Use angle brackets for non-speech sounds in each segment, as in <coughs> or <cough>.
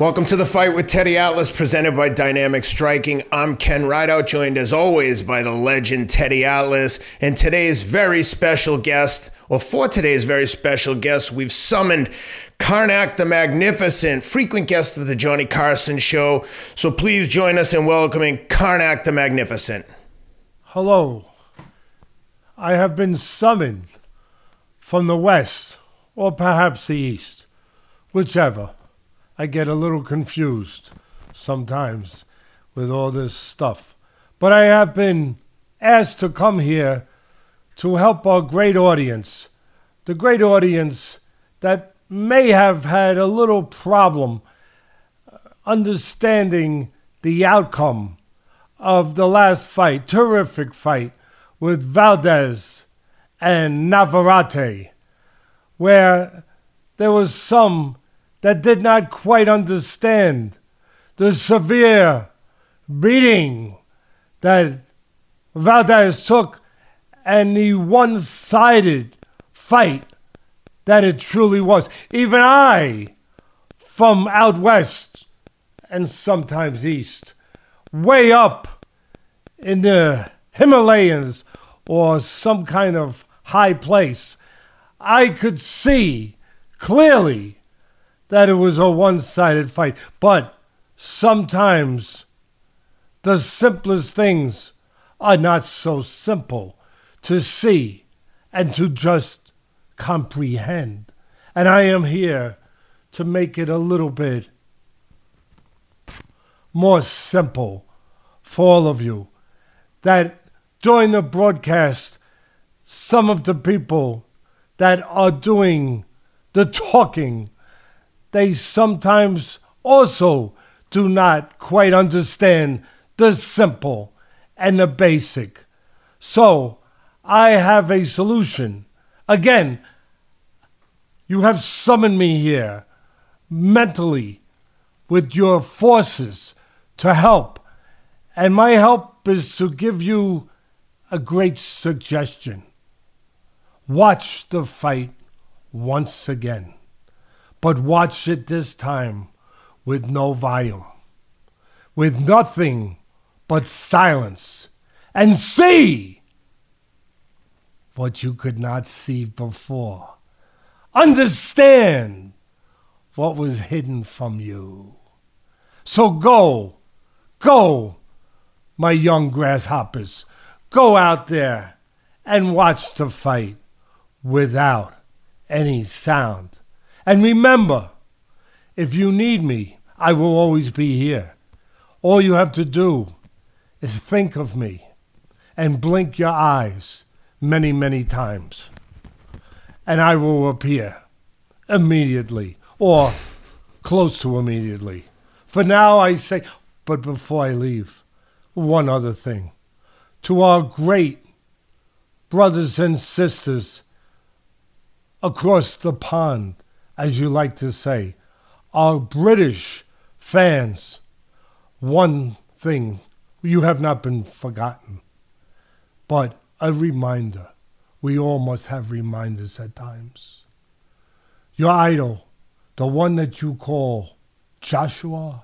Welcome to the fight with Teddy Atlas, presented by Dynamic Striking. I'm Ken Rideout, joined as always by the legend Teddy Atlas, and today's very special guest, or for today's very special guest, we've summoned Karnak the Magnificent, frequent guest of the Johnny Carson Show. So please join us in welcoming Karnak the Magnificent. Hello. I have been summoned from the west, or perhaps the east, whichever. I get a little confused sometimes with all this stuff. But I have been asked to come here to help our great audience, the great audience that may have had a little problem uh, understanding the outcome of the last fight, terrific fight with Valdez and Navarrete, where there was some that did not quite understand the severe beating that Valdez took and the one sided fight that it truly was. Even I, from out west and sometimes east, way up in the Himalayas or some kind of high place, I could see clearly that it was a one sided fight. But sometimes the simplest things are not so simple to see and to just comprehend. And I am here to make it a little bit more simple for all of you. That during the broadcast, some of the people that are doing the talking they sometimes also do not quite understand the simple and the basic. So I have a solution. Again, you have summoned me here mentally with your forces to help. And my help is to give you a great suggestion. Watch the fight once again but watch it this time with no volume, with nothing but silence, and see what you could not see before. Understand what was hidden from you. So go, go, my young grasshoppers, go out there and watch the fight without any sound. And remember, if you need me, I will always be here. All you have to do is think of me and blink your eyes many, many times. And I will appear immediately or close to immediately. For now, I say, but before I leave, one other thing. To our great brothers and sisters across the pond, as you like to say, our British fans, one thing you have not been forgotten, but a reminder. We all must have reminders at times. Your idol, the one that you call Joshua,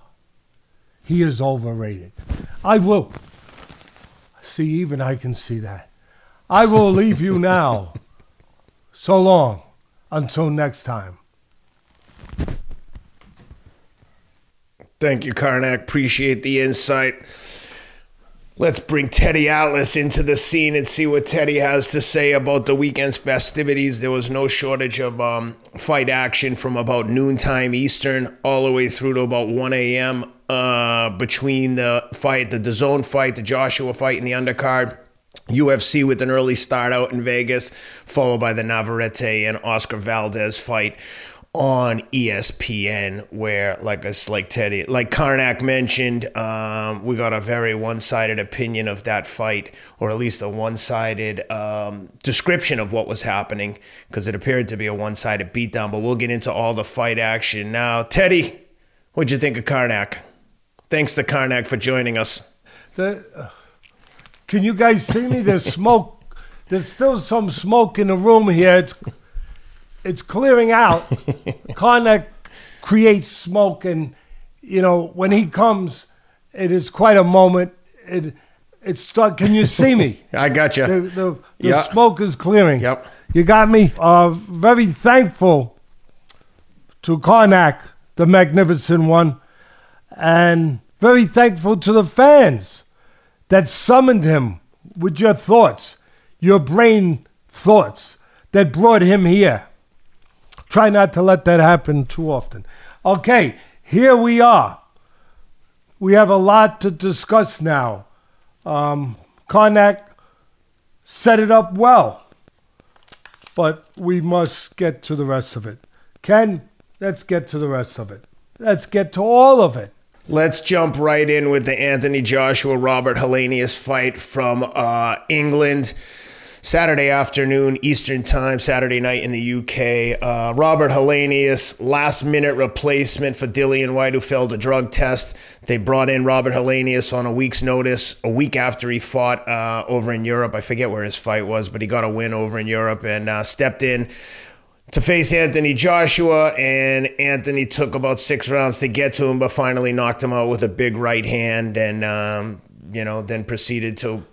he is overrated. I will. See, even I can see that. I will leave you now. So long. Until next time. Thank you, Karnak. Appreciate the insight. Let's bring Teddy Atlas into the scene and see what Teddy has to say about the weekend's festivities. There was no shortage of um, fight action from about noontime Eastern all the way through to about 1 a.m. Uh, between the fight, the DAZN fight, the Joshua fight, and the undercard. UFC with an early start out in Vegas, followed by the Navarrete and Oscar Valdez fight on ESPN, where like us, like Teddy, like Karnak mentioned, um, we got a very one-sided opinion of that fight, or at least a one-sided um, description of what was happening, because it appeared to be a one-sided beatdown. But we'll get into all the fight action now. Teddy, what'd you think of Karnak? Thanks to Karnak for joining us. The, uh, can you guys see me? There's smoke. There's still some smoke in the room here. It's it's clearing out. <laughs> Karnak creates smoke and you know, when he comes, it is quite a moment. It, it's stuck. Can you see me? <laughs> I got you. The, the, the Yeah. smoke is clearing. Yep. You got me. Uh, very thankful to Karnak, the magnificent one, and very thankful to the fans that summoned him with your thoughts, your brain thoughts that brought him here. Try not to let that happen too often. Okay, here we are. We have a lot to discuss now. Um, Karnak set it up well, but we must get to the rest of it. Ken, let's get to the rest of it. Let's get to all of it. Let's jump right in with the Anthony Joshua Robert Helenius fight from uh, England. Saturday afternoon, Eastern Time, Saturday night in the UK. Uh, Robert Helenius, last minute replacement for Dillian Whyte, who failed a drug test. They brought in Robert Helenius on a week's notice, a week after he fought uh, over in Europe. I forget where his fight was, but he got a win over in Europe and uh, stepped in to face Anthony Joshua, and Anthony took about six rounds to get to him, but finally knocked him out with a big right hand, and um, you know then proceeded to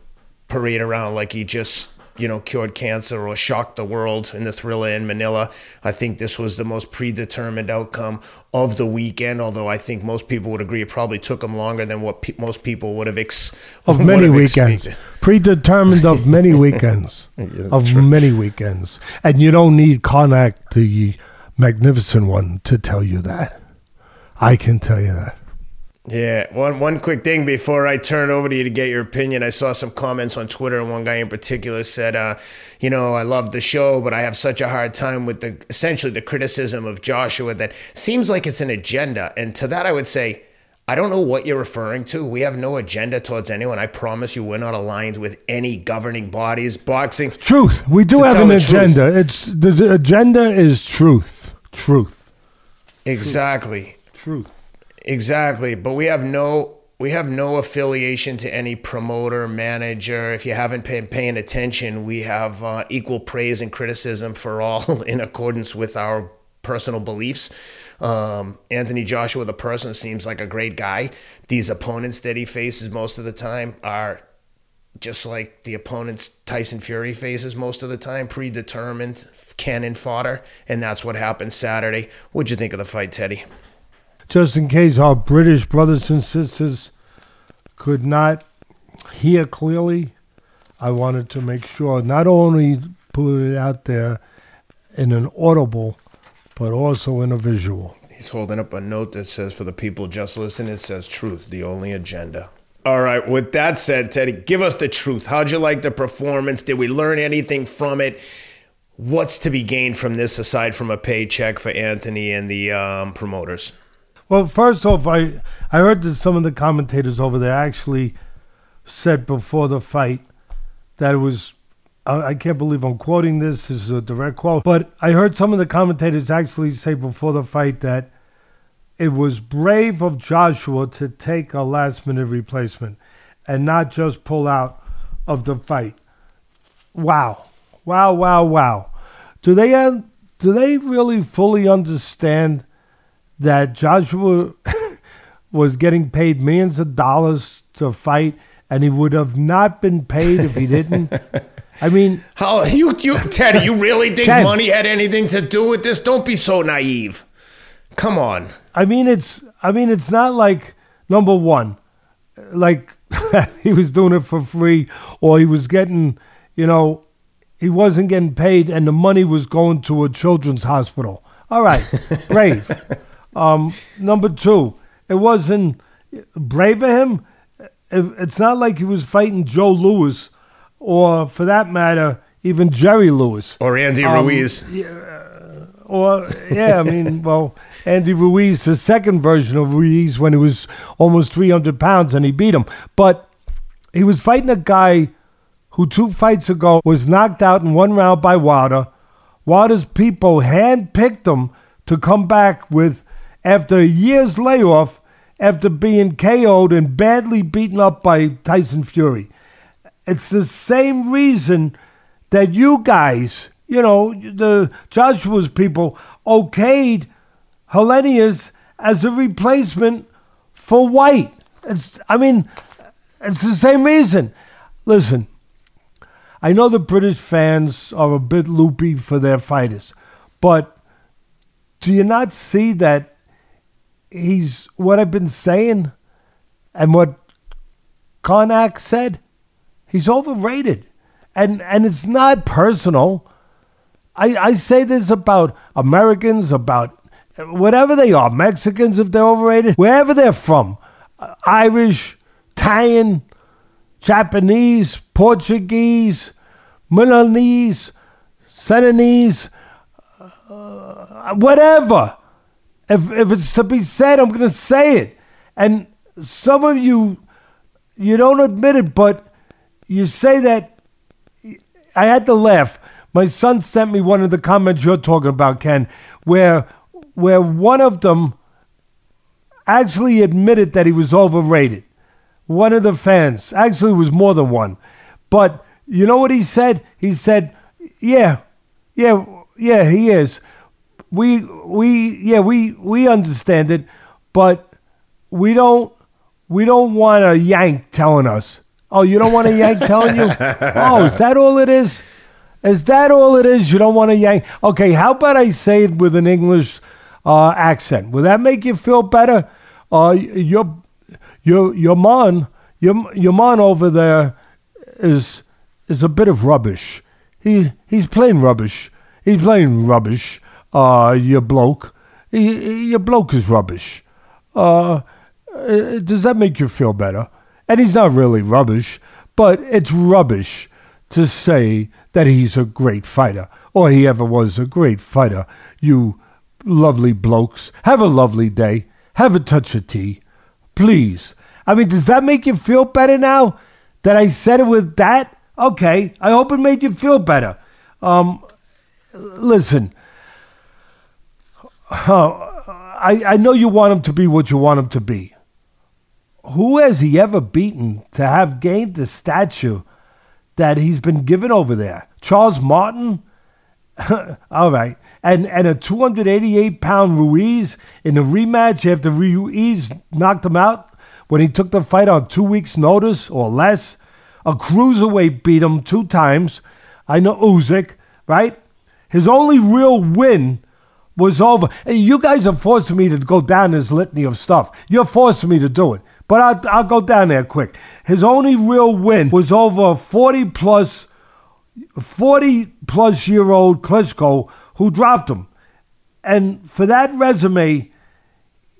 parade around like he just you know cured cancer or shocked the world in the thriller in Manila. I think this was the most predetermined outcome of the weekend, although I think most people would agree it probably took him longer than what pe- most people would have ex- Of many weekends. expected. Predetermined of many <laughs> weekends. of many weekends. And you don't need Karnak, the magnificent one, to tell you that. I can tell you that. Yeah, one one quick thing before I turn over to you to get your opinion. I saw some comments on Twitter, and one guy in particular said, uh, "You know, I love the show, but I have such a hard time with the essentially the criticism of Joshua that seems like it's an agenda." And to that, I would say, I don't know what you're referring to. We have no agenda towards anyone. I promise you, we're not aligned with any governing bodies. Boxing, Truth. We do have an the truth. agenda. It's the, the agenda is truth. Truth. exactly. Truth. Exactly, but we have no we have no affiliation to any promoter manager. If you haven't been paying attention, we have uh, equal praise and criticism for all <laughs> in accordance with our personal beliefs. Um, Anthony Joshua, the person, seems like a great guy. These opponents that he faces most of the time are just like the opponents Tyson Fury faces most of the time, predetermined cannon fodder, and that's what happened Saturday. What'd you think of the fight, Teddy? Just in case our British brothers and sisters could not hear clearly, I wanted to make sure not only put it out there in an audible, but also in a visual. He's holding up a note that says, For the people just listen, it says truth, the only agenda. All right, with that said, Teddy, give us the truth. How'd you like the performance? Did we learn anything from it? What's to be gained from this aside from a paycheck for Anthony and the um, promoters? Well, first off, I, I heard that some of the commentators over there actually said before the fight that it was. I I can't believe I'm quoting this. This is a direct quote. But I heard some of the commentators actually say before the fight that it was brave of Joshua to take a last minute replacement and not just pull out of the fight. Wow. Wow, wow, wow. Do they do they really fully understand that Joshua <laughs> was getting paid millions of dollars to fight and he would have not been paid if he didn't? I mean, <laughs> How you you Teddy, you really think Ken. money had anything to do with this? Don't be so naive. Come on. I mean, it's. I mean, it's not like number one, like <laughs> he was doing it for free, or he was getting, you know, he wasn't getting paid, and the money was going to a children's hospital. All right, brave. Um, number two, it wasn't brave of him. It- It's not like he was fighting Joe Louis, or for that matter, even Jerry Lewis. Or Andy Um, Ruiz. Or yeah, I mean, <laughs> well, Andy Ruiz, the second version of Ruiz, when he was almost three hundred pounds and he beat him, but he was fighting a guy who two fights ago was knocked out in one round by Wilder. Wilder's people handpicked him to come back with after a year's layoff, after being KO'd and badly beaten up by Tyson Fury. It's the same reason that you guys, you know, the Joshua's people, okayed Helenius as a replacement for Whyte. It's, I mean, it's the same reason. Listen, I know the British fans are a bit loopy for their fighters, but do you not see that he's what I've been saying and what Karnak said? He's overrated. And and it's not personal. I, I say this about Americans, about whatever they are, Mexicans if they're overrated, wherever they're from, uh, Irish, Italian, Japanese, Portuguese, Milanese, Senegese, uh, whatever. If, if it's to be said, I'm going to say it. And some of you, you don't admit it, but you say that. I had to laugh. My son sent me one of the comments you're talking about, Ken, where where one of them actually admitted that he was overrated. One of the fans, actually, was more than one. But you know what he said? He said, "Yeah, yeah, yeah, he is. We, we, yeah, we, we understand it, but we don't, we don't want a yank telling us. Oh, you don't want a yank <laughs> telling you? Oh, is that all it is? Is that all it is? You don't want a yank? Okay, how about I say it with an English uh, accent? Will that make you feel better? Uh, your, your, your man, your, your man over there is is a bit of rubbish. He he's playing rubbish. He's playing rubbish. Uh, your bloke, your bloke is rubbish. Uh, uh, does that make you feel better? And he's not really rubbish, but it's rubbish to say that he's a great fighter or he ever was a great fighter. You lovely blokes, have a lovely day. Have a touch of tea, please. I mean, does that make you feel better now that I said it with that? Okay, I hope it made you feel better. Um, listen, I, I know you want him to be what you want him to be. Who has he ever beaten to have gained the statue that he's been given over there? Charles Martin? <laughs> All right. And, and a 288 pound Ruiz in a rematch after Ruiz knocked him out when he took the fight on two weeks' notice or less. A cruiserweight beat him two times. I know Usyk, right? His only real win was over. Hey, you guys are forcing me to go down this litany of stuff. You're forcing me to do it. But I'll, I'll go down there quick. His only real win was over 40 plus 40 plus year old Klitschko who dropped him. And for that resume,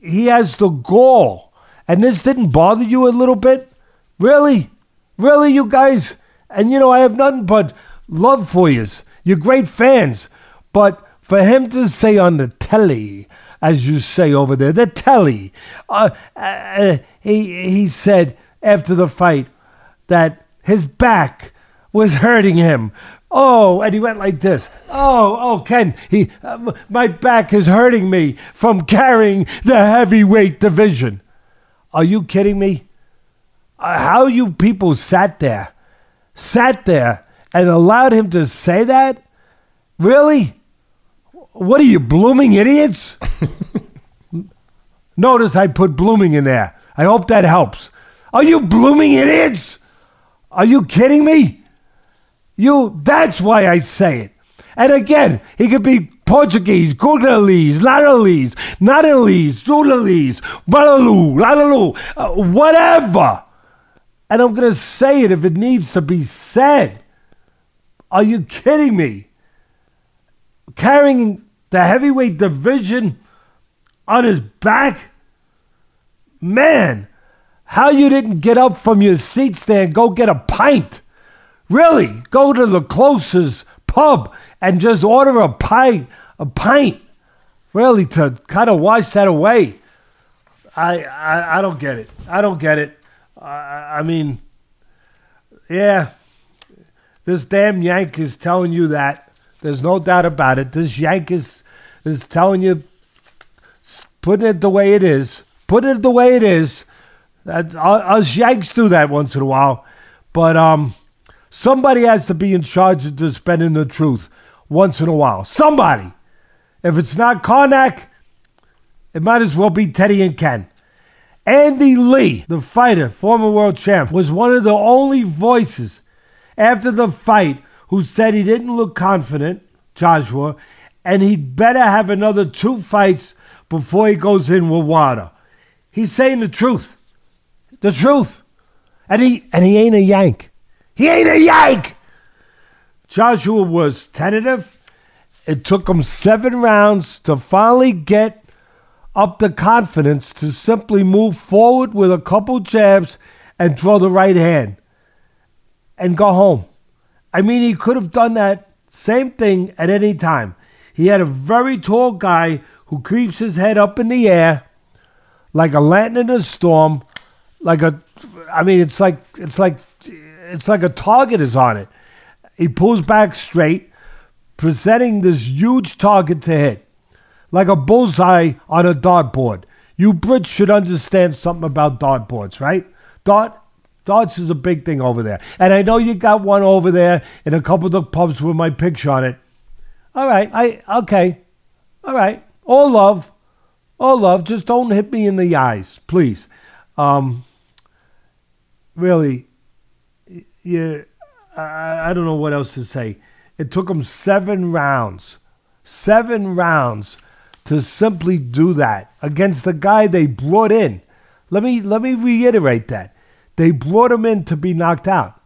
he has the gall. And this didn't bother you a little bit? Really? Really, you guys? And you know, I have nothing but love for you. You're great fans. But for him to say on the telly, as you say over there, the telly, uh, uh, he, he said after the fight that his back was hurting him. Oh, and he went like this. Oh, oh, Ken, he, uh, my back is hurting me from carrying the heavyweight division. Are you kidding me? Uh, how you people sat there, sat there and allowed him to say that? Really? What are you, blooming idiots? <laughs> Notice I put blooming in there. I hope that helps. Are you blooming idiots? Are you kidding me? You, that's why I say it. And again, he could be Portuguese, Guadalese, Lalalese, Natalese, Dudalese, Balalu, Lalalu, uh, whatever. And I'm going to say it if it needs to be said. Are you kidding me? Carrying the heavyweight division on his back? Man, how you didn't get up from your seats there and go get a pint. Really, go to the closest pub and just order a pint, a pint. Really, to kind of wash that away. I, I, I don't get it. I don't get it. I, I mean, yeah, this damn Yank is telling you that. There's no doubt about it. This Yank is, is telling you, putting it the way it is. Put it the way it is. That, us Yanks do that once in a while. But um, somebody has to be in charge of dispensing the truth once in a while. Somebody. If it's not Karnak, it might as well be Teddy and Ken. Andy Lee, the fighter, former world champ, was one of the only voices after the fight who said he didn't look confident, Joshua, and he'd better have another two fights before he goes in with Wilder. He's saying the truth. The truth. And he and he ain't a Yank. He ain't a Yank. Joshua was tentative. It took him seven rounds to finally get up the confidence to simply move forward with a couple jabs and throw the right hand and go home. I mean, he could have done that same thing at any time. He had a very tall guy who keeps his head up in the air like a lantern in a storm, like a I mean, it's like it's like it's like a target is on it. He pulls back straight, presenting this huge target to hit, like a bullseye on a dartboard. You Brits should understand something about dartboards, right? Dart darts is a big thing over there, and I know you got one over there in a couple of the pubs with my picture on it. All right, I okay, all right. All love, all love. Just don't hit me in the eyes, please. Um, really, yeah, I, I don't know what else to say. It took them seven rounds, seven rounds to simply do that against the guy they brought in. Let me let me reiterate that. They brought him in to be knocked out.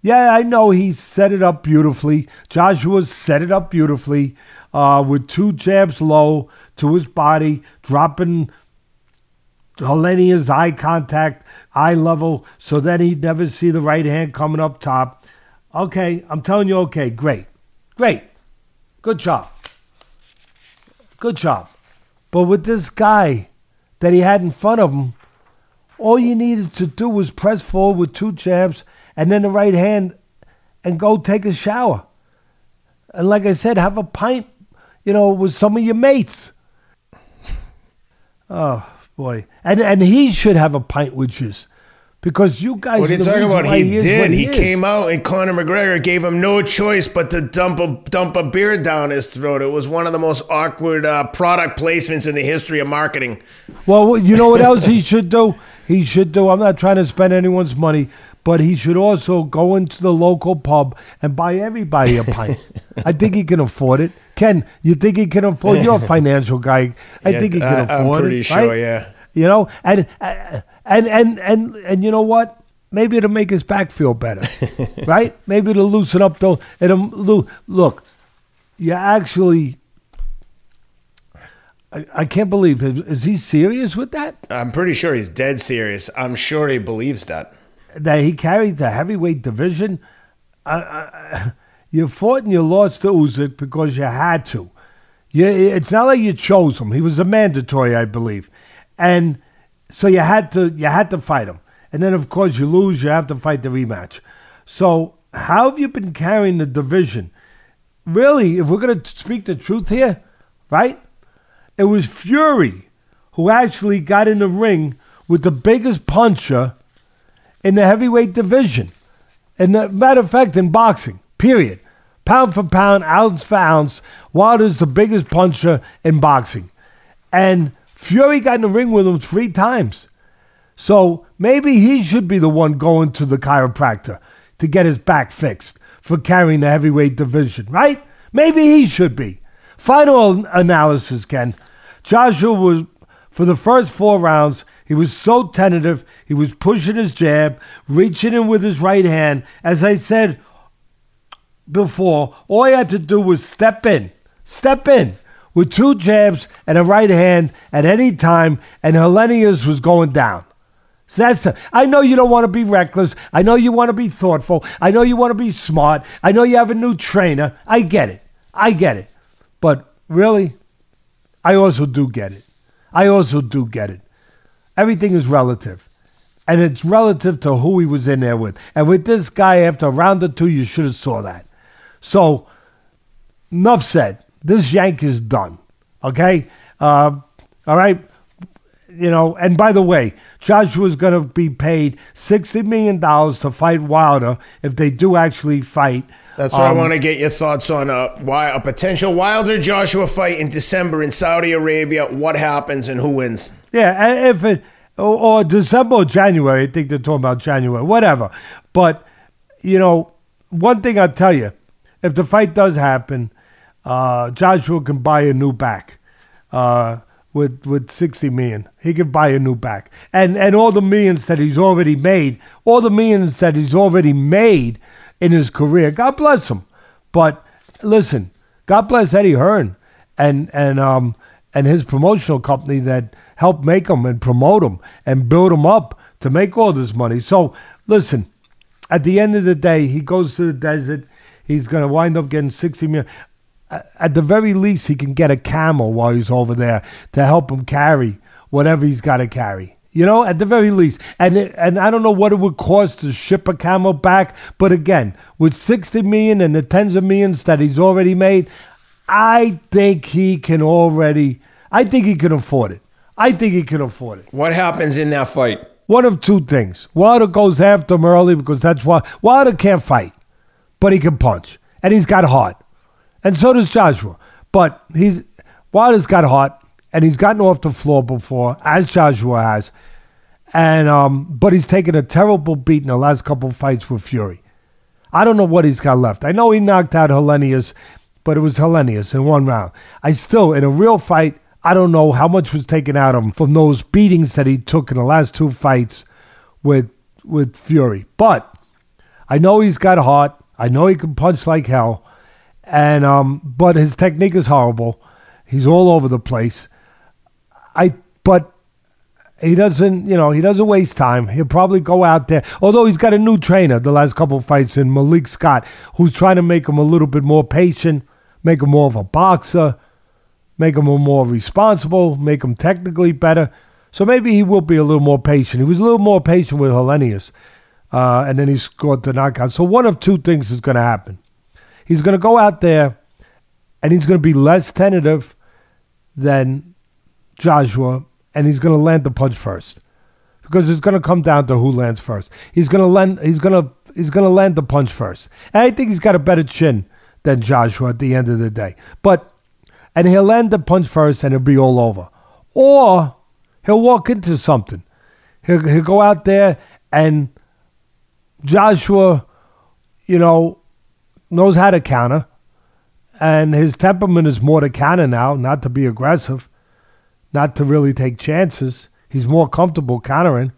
Yeah, I know he set it up beautifully. Joshua set it up beautifully uh, with two jabs low to his body, dropping Helenius' eye contact, eye level, so that he'd never see the right hand coming up top. Okay, I'm telling you, okay, great. Great. Good job. Good job. But with this guy that he had in front of him, all you needed to do was press forward with two jabs and then the right hand and go take a shower. And like I said, have a pint, you know, with some of your mates. <laughs> Oh boy, and and he should have a pint with you, because you guys. What are you talking about? why He did. what He came out and Conor McGregor gave him no choice but to dump a dump a beer down his throat. It was one of the most awkward uh, product placements in the history of marketing. Well, you know what else he should do? He should do. I'm not trying to spend anyone's money, but he should also go into the local pub and buy everybody a pint. <laughs> I think he can afford it. Ken, you think he can afford? You're a <laughs> financial guy. I Yeah, think he can I- I'm pretty it. sure, right? yeah. You know, and and and and and you know what? Maybe it'll make his back feel better, <laughs> right? Maybe it'll loosen up. Though it'll look. You actually. I, I can't believe is, is he serious with that? I'm pretty sure he's dead serious. I'm sure he believes that. that he carried the heavyweight division. I, I, <laughs> you fought and you lost to Usyk because you had to. You, it's not like you chose him. He was a mandatory, I believe, and so you had to you had to fight him. And then, of course, you lose. You have to fight the rematch. So, how have you been carrying the division? Really, if we're going to speak the truth here, right? It was Fury who actually got in the ring with the biggest puncher in the heavyweight division. And the matter of fact, in boxing, period. Pound for pound, ounce for ounce, Wilder's the biggest puncher in boxing. And Fury got in the ring with him three times. So maybe he should be the one going to the chiropractor to get his back fixed for carrying the heavyweight division, right? Maybe he should be. Final analysis, Ken. Joshua was, for the first four rounds, he was so tentative. He was pushing his jab, reaching in with his right hand. As I said before, all he had to do was step in, step in with two jabs and a right hand at any time, and Helenius was going down. So that's I know you don't want to be reckless. I know you want to be thoughtful. I know you want to be smart. I know you have a new trainer. I get it. I get it. But really, I also do get it. I also do get it. Everything is relative. And it's relative to who he was in there with. And with this guy, after round or two, you should have saw that. So, enough said. This yank is done. Okay? Uh, all right? You know, and by the way, Joshua's going to be paid $60 million to fight Wilder if they do actually fight. That's what I Um, want to get your thoughts on a, why, a potential Wilder Joshua fight in December in Saudi Arabia. What happens and who wins? Yeah, if it or, or December or January. I think they're talking about January, whatever. But you know, one thing I'll tell you: if the fight does happen, uh, Joshua can buy a new back. Uh, with with 60 million. He could buy a new back. And and all the millions that he's already made, all the millions that he's already made in his career. God bless him. But listen, God bless Eddie Hearn and and um and his promotional company that helped make him and promote him and build him up to make all this money. So listen, at the end of the day, he goes to the desert. He's going to wind up getting 60 million at the very least, he can get a camel while he's over there to help him carry whatever he's got to carry. You know, at the very least, and it, and I don't know what it would cost to ship a camel back, but again, with sixty million and the tens of millions that he's already made, I think he can already. I think he can afford it. I think he can afford it. What happens in that fight? One of two things. Wilder goes after him early because that's why Wilder can't fight, but he can punch, and he's got heart and so does Joshua. But he's Wilder's got hot, and he's gotten off the floor before, as Joshua has. And um, but he's taken a terrible beat in the last couple fights with Fury. I don't know what he's got left. I know he knocked out Helenius, but it was Helenius in one round. I still, in a real fight, I don't know how much was taken out of him from those beatings that he took in the last two fights with with Fury. But I know he's got heart. I know he can punch like hell and um, but his technique is horrible. He's all over the place. I but he doesn't, you know, he doesn't waste time. He'll probably go out there. Although he's got a new trainer the last couple fights in Malik Scott, who's trying to make him a little bit more patient, make him more of a boxer, make him more responsible, make him technically better. So maybe he will be a little more patient. He was a little more patient with Helenius, uh, and then he scored the knockout. So one of two things is going to happen. He's going to go out there and he's going to be less tentative than Joshua, and he's going to land the punch first because it's going to come down to who lands first. He's going to land. He's going to. He's going to land the punch first, and I think he's got a better chin than Joshua at the end of the day. But and he'll land the punch first, and it'll be all over. Or he'll walk into something. He'll, he'll go out there and Joshua, you know, knows how to counter, and his temperament is more to counter now, not to be aggressive, not to really take chances. He's more comfortable countering.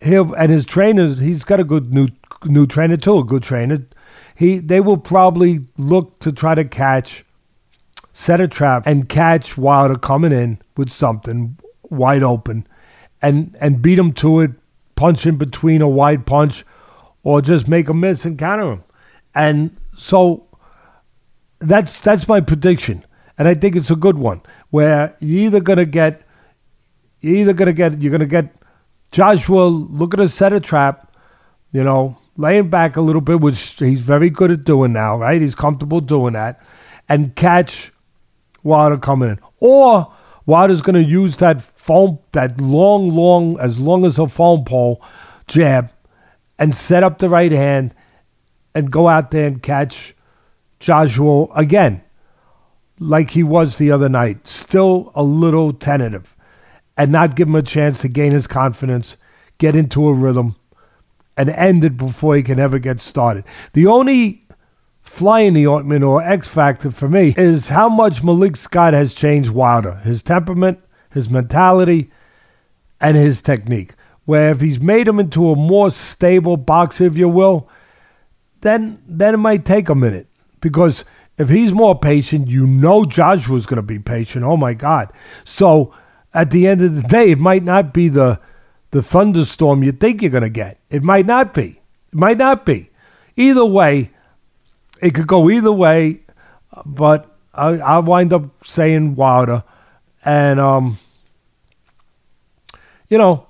He'll, and his trainer, he's got a good new new trainer too, a good trainer. He they will probably look to try to catch, set a trap, and catch Wilder coming in with something wide open, and and beat him to it, punch in between a wide punch, or just make a miss and counter him. And so that's that's my prediction, and I think it's a good one. Where you're either gonna get, you're either gonna get, you're gonna get Joshua looking to set a trap, you know, laying back a little bit, which he's very good at doing now, right? He's comfortable doing that, and catch Wilder coming in, or Wilder's gonna use that phone, that long, long, as long as a phone pole jab, and set up the right hand and go out there and catch Joshua again, like he was the other night, still a little tentative, and not give him a chance to gain his confidence, get into a rhythm, and end it before he can ever get started. The only fly in the ointment or X factor for me is how much Malik Scott has changed Wilder, his temperament, his mentality, and his technique. Where if he's made him into a more stable boxer, if you will, then then it might take a minute because if he's more patient, you know Joshua's going to be patient. Oh my God! So at the end of the day, it might not be the the thunderstorm you think you're going to get. It might not be. It might not be. Either way, it could go either way. But I, I'll wind up saying Wilder, and um, you know,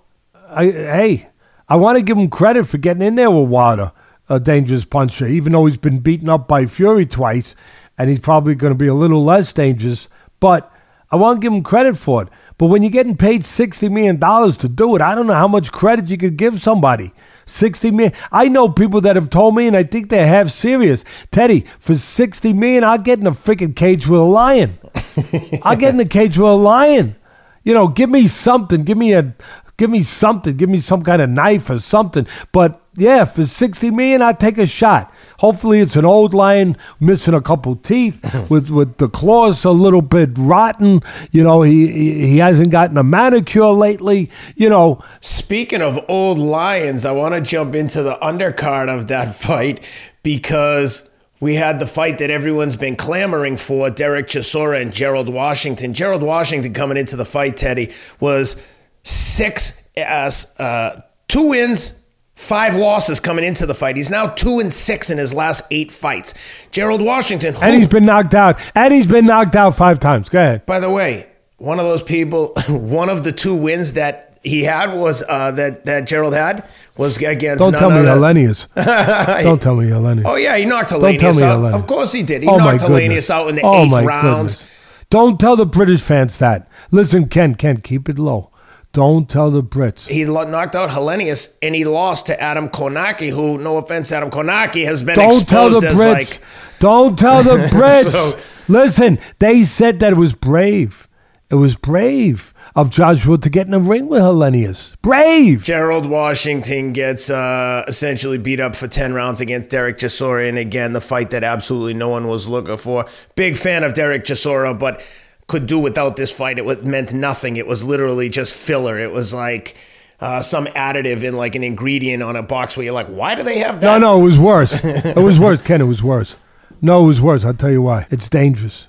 I hey, I want to give him credit for getting in there with Wilder a dangerous puncher, even though he's been beaten up by Fury twice, and he's probably going to be a little less dangerous. But I want to give him credit for it. But when you're getting paid $60 million to do it, I don't know how much credit you could give somebody. 60 million. I know people that have told me, and I think they're half serious. Teddy, for 60 million, I'll get in a freaking cage with a lion. <laughs> I'll get in the cage with a lion. You know, give me something. Give me a Give me something. Give me some kind of knife or something. But yeah, for 60 million, I'd take a shot. Hopefully, it's an old lion missing a couple teeth <coughs> with, with the claws a little bit rotten. You know, he, he, hasn't gotten a manicure lately. You know, Speaking of old lions, I want to jump into the undercard of that <laughs> fight because we had the fight that everyone's been clamoring for Derek Chisora and Gerald Washington. Gerald Washington coming into the fight, Teddy, was six as uh, two wins, five losses coming into the fight. He's now two and six in his last eight fights. Gerald Washington, and who- he's been knocked out. And he's been knocked out five times. Go ahead. by the way, one of those people, <laughs> one of the two wins that he had was uh, that that Gerald had was against. Don't tell me Helenius. <laughs> Don't tell me Helenius. Oh yeah, he knocked Don't tell me out. Helenius. Of course he did. He Oh, knocked goodness. Out in the oh, eighth round. goodness. Don't tell the British fans that. Listen, Ken, Ken, keep it low. Don't tell the Brits. He knocked out Helenius and he lost to Adam Kownacki, who, no offense, Adam Kownacki has been Don't tell exposed the as Brits. like Don't tell the <laughs> Brits. So- Listen, they said that it was brave. It was brave of Joshua to get in a ring with Helenius. Brave. Gerald Washington gets uh, essentially beat up for 10 rounds against Derek Chisora. And again, the fight that absolutely no one was looking for. Big fan of Derek Chisora, but could do without this fight. It meant nothing. It was literally just filler. It was like uh, some additive in like an ingredient on a box where you're like, why do they have that? No, no, it was worse. <laughs> it was worse, Ken. It was worse. No, it was worse. I'll tell you why. It's dangerous.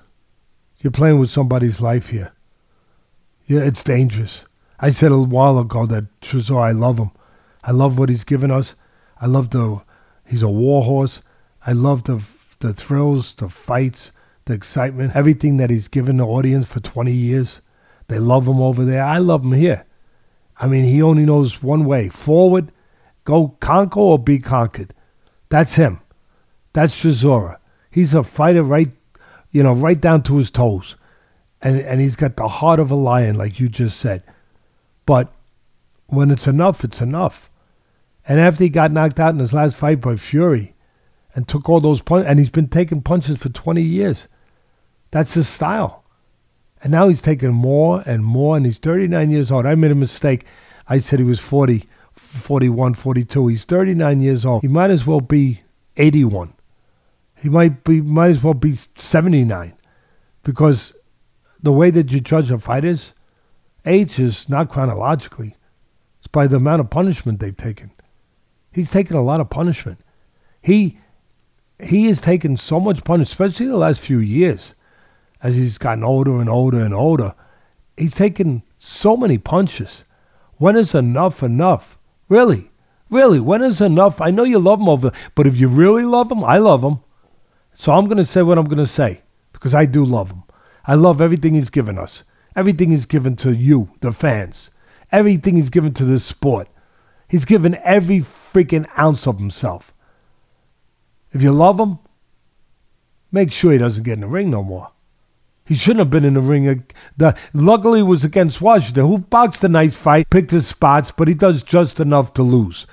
You're playing with somebody's life here. Yeah, it's dangerous. I said a while ago that Chisora, I love him. I love what he's given us. I love the. He's a war horse. I love the the thrills, the fights, the excitement, everything that he's given the audience for 20 years. They love him over there. I love him here. I mean, he only knows one way: forward, go conquer or be conquered. That's him. That's Chisora. He's a fighter right, you know, right down to his toes. And and he's got the heart of a lion, like you just said. But when it's enough, it's enough. And after he got knocked out in his last fight by Fury and took all those punches, and he's been taking punches for 20 years. That's his style. And now he's taking more and more, and he's 39 years old. I made a mistake. I said he was 40, 41, 42. He's 39 years old. He might as well be 81. He might be might as well be 79 because the way that you judge a fighter's age is not chronologically. It's by the amount of punishment they've taken. He's taken a lot of punishment. He he has taken so much punishment, especially the last few years, as he's gotten older and older and older. He's taken so many punches. When is enough enough? Really? Really? When is enough? I know you love him over, but if you really love him, I love him. So I'm going to say what I'm going to say because I do love him. I love everything he's given us. Everything he's given to you, the fans. Everything he's given to this sport. He's given every freaking ounce of himself. If you love him, make sure he doesn't get in the ring no more. He shouldn't have been in the ring. The, luckily, it was against Washington, who boxed a nice fight, picked his spots, but he does just enough to lose.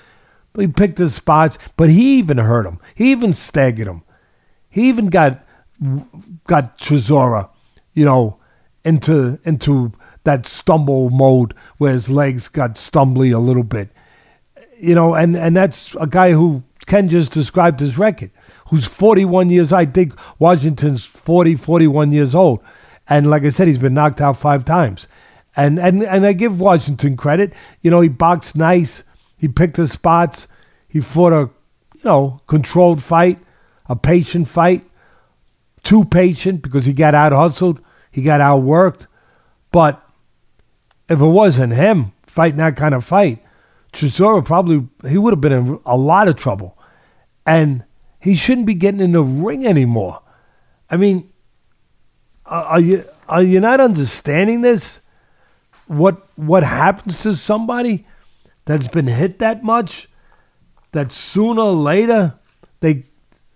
He picked his spots, but he even hurt him. He even staggered him. He even got got Chisora, you know, into into that stumble mode where his legs got stumbly a little bit. You know, and, and that's a guy who Ken just described his record, who's 41 years. I think Washington's 40, 41 years old. And like I said, he's been knocked out five times. And, and, and I give Washington credit. You know, he boxed nice. He picked his spots. He fought a, you know, controlled fight, a patient fight. Too patient because he got out hustled. He got outworked. But if it wasn't him fighting that kind of fight, Chisora probably he would have been in a lot of trouble, and he shouldn't be getting in the ring anymore. I mean, are you are you not understanding this? What what happens to somebody that's been hit that much? That sooner or later they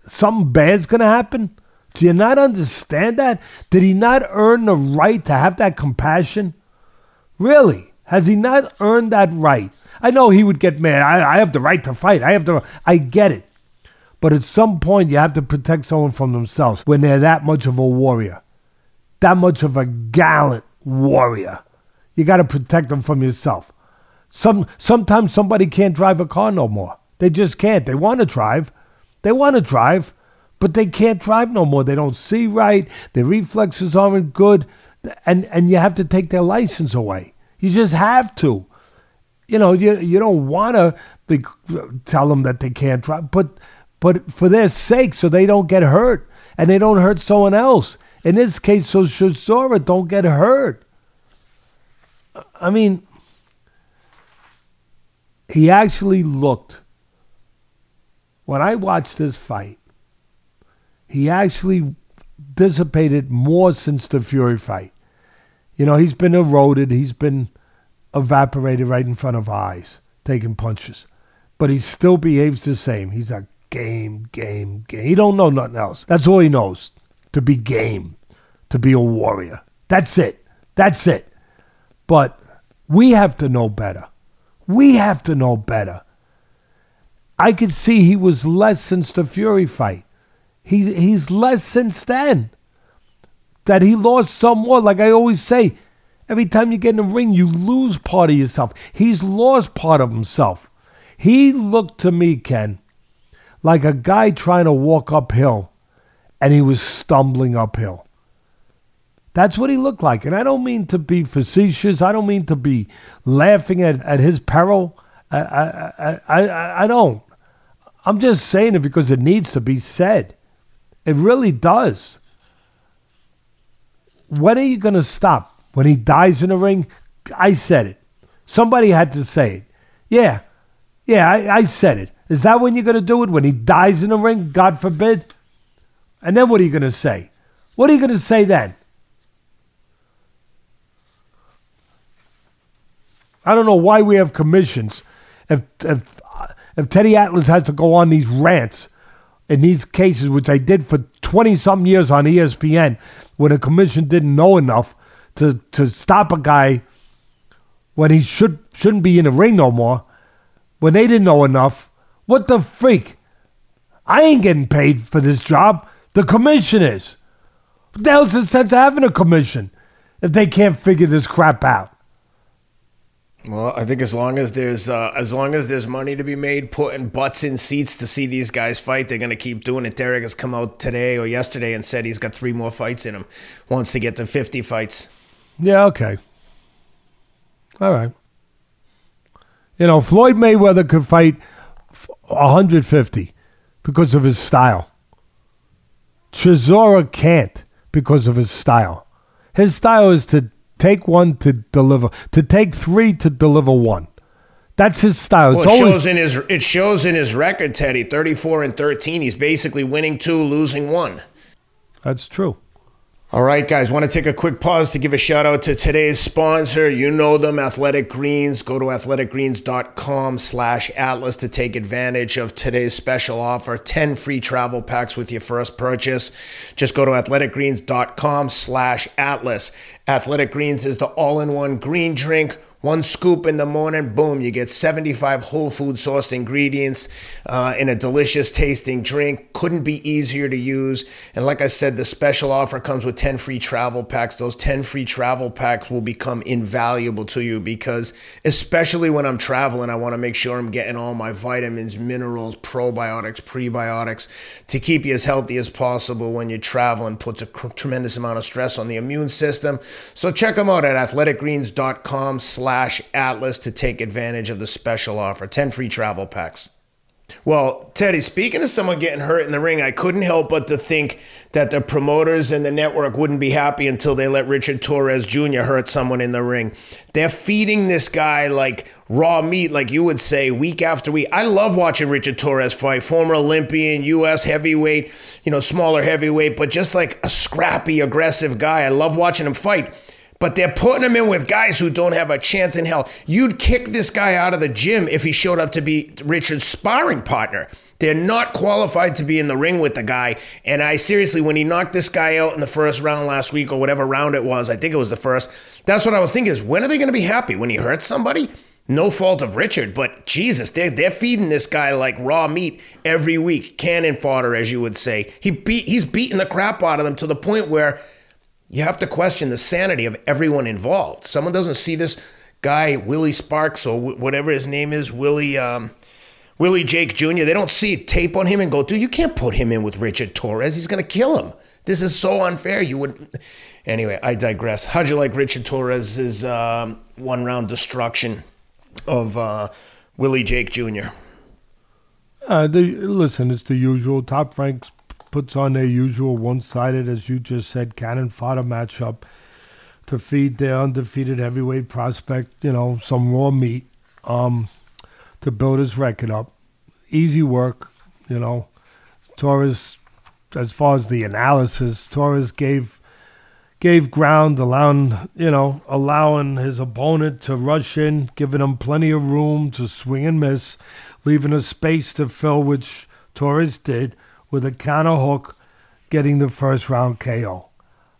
something bad's gonna happen. Do you not understand that? Did he not earn the right to have that compassion? Really? Has he not earned that right? I know he would get mad. I, I have the right to fight. I have to. I get it. But at some point, you have to protect someone from themselves when they're that much of a warrior, that much of a gallant warrior. You got to protect them from yourself. Some sometimes somebody can't drive a car no more. They just can't. They want to drive. They want to drive, but they can't drive no more. They don't see right. Their reflexes aren't good, and and you have to take their license away. You just have to. You know, you you don't want to tell them that they can't drive, but but for their sake, so they don't get hurt and they don't hurt someone else. In this case, so Chisora don't get hurt. I mean, he actually looked. When I watched this fight, he actually dissipated more since the Fury fight. You know, he's been eroded, he's been evaporated right in front of eyes, taking punches. But he still behaves the same. He's a game, game, game. He don't know nothing else. That's all he knows. To be game, to be a warrior. That's it. That's it. But we have to know better. We have to know better. I could see he was less since the Fury fight. He's he's less since then. That he lost some more. Like I always say, every time you get in the ring, you lose part of yourself. He's lost part of himself. He looked to me, Ken, like a guy trying to walk uphill and he was stumbling uphill. That's what he looked like. And I don't mean to be facetious. I don't mean to be laughing at, at his peril. I, I, I, I don't. I'm just saying it because it needs to be said. It really does. When are you going to stop? When he dies in the ring? I said it. Somebody had to say it. Yeah. Yeah, I, I said it. Is that when you're going to do it? When he dies in the ring? God forbid. And then what are you going to say? What are you going to say then? I don't know why we have commissions. If, if, if Teddy Atlas has to go on these rants in these cases, which I did for 20 something years on ESPN, when a commission didn't know enough to, to stop a guy when he should, shouldn't be in the ring no more, when they didn't know enough, what the freak? I ain't getting paid for this job. The commission is. What the hell's the sense of having a commission if they can't figure this crap out? Well, I think as long as there's uh, as long as there's money to be made, putting butts in seats to see these guys fight, they're gonna keep doing it. Derek has come out today or yesterday and said he's got three more fights in him. Wants to get to fifty fights. Yeah. Okay. All right. You know, Floyd Mayweather could fight 150 because of his style. Chisora can't because of his style. His style is to take one to deliver, to take three to deliver one. That's his style. Well, it shows in his it shows in his record, Teddy. Thirty four and thirteen. He's basically winning two, losing one. That's true. All right, guys, want to take a quick pause to give a shout out to today's sponsor. You know them, Athletic Greens. Go to athleticgreens.com slash atlas to take advantage of today's special offer. 10 free travel packs with your first purchase. Just go to athleticgreens.com slash atlas. Athletic Greens is the all-in-one green drink one scoop in the morning, boom, you get 75 whole food sourced ingredients uh, in a delicious tasting drink. Couldn't be easier to use. And like I said, the special offer comes with 10 free travel packs. Those 10 free travel packs will become invaluable to you because, especially when I'm traveling, I want to make sure I'm getting all my vitamins, minerals, probiotics, prebiotics to keep you as healthy as possible when you're traveling. Puts a tremendous amount of stress on the immune system. So check them out at athleticgreens.com slash slash Atlas to take advantage of the special offer 10 free travel packs. Well, Teddy, speaking of someone getting hurt in the ring, I couldn't help but to think that the promoters and the network wouldn't be happy until they let Richard Torrez Jr. hurt someone in the ring. They're feeding this guy like raw meat, like you would say, week after week. I love watching Richard Torrez fight, former Olympian, U.S. heavyweight, you know, smaller heavyweight, but just like a scrappy, aggressive guy. I love watching him fight but they're putting him in with guys who don't have a chance in hell. You'd kick this guy out of the gym if he showed up to be Richard's sparring partner. They're not qualified to be in the ring with the guy. And I seriously, when he knocked this guy out in the first round last week or whatever round it was, I think it was the first, that's what I was thinking is when are they going to be happy? When he hurts somebody? No fault of Richard, but Jesus, they're, they're feeding this guy like raw meat every week, cannon fodder, as you would say. He beat, he's beating the crap out of them to the point where you have to question the sanity of everyone involved. Someone doesn't see this guy Willie Sparks or wh- whatever his name is, Willie um, Willie Jake Jr. They don't see tape on him and go, dude, you can't put him in with Richard Torrez. He's gonna kill him. This is so unfair. You would. Anyway, I digress. How'd you like Richard Torrez's um, one round destruction of uh, Willie Jake Jr.? Uh, listen, it's the usual. Top ranks puts on their usual one-sided, as you just said, cannon fodder matchup to feed their undefeated heavyweight prospect. You know, some raw meat um, to build his record up. Easy work, you know. Torrez, as far as the analysis, Torrez gave gave ground, allowing you know allowing his opponent to rush in, giving him plenty of room to swing and miss, leaving a space to fill, which Torrez did with a counter hook, getting the first round KO.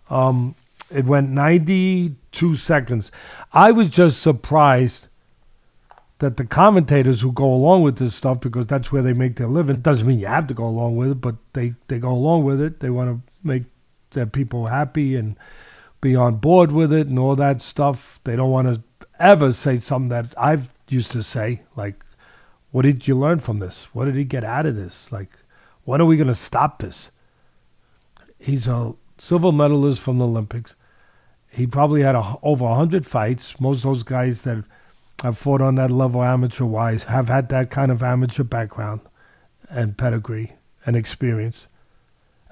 Um, it went 92 seconds. I was just surprised that the commentators who go along with this stuff, because that's where they make their living, doesn't mean you have to go along with it, but they, they go along with it. They want to make their people happy and be on board with it and all that stuff. They don't want to ever say something that I've used to say, like, what did you learn from this? What did he get out of this? Like, when are we going to stop this? He's a silver medalist from the Olympics. He probably had a, over 100 fights. Most of those guys that have fought on that level amateur wise have had that kind of amateur background and pedigree and experience.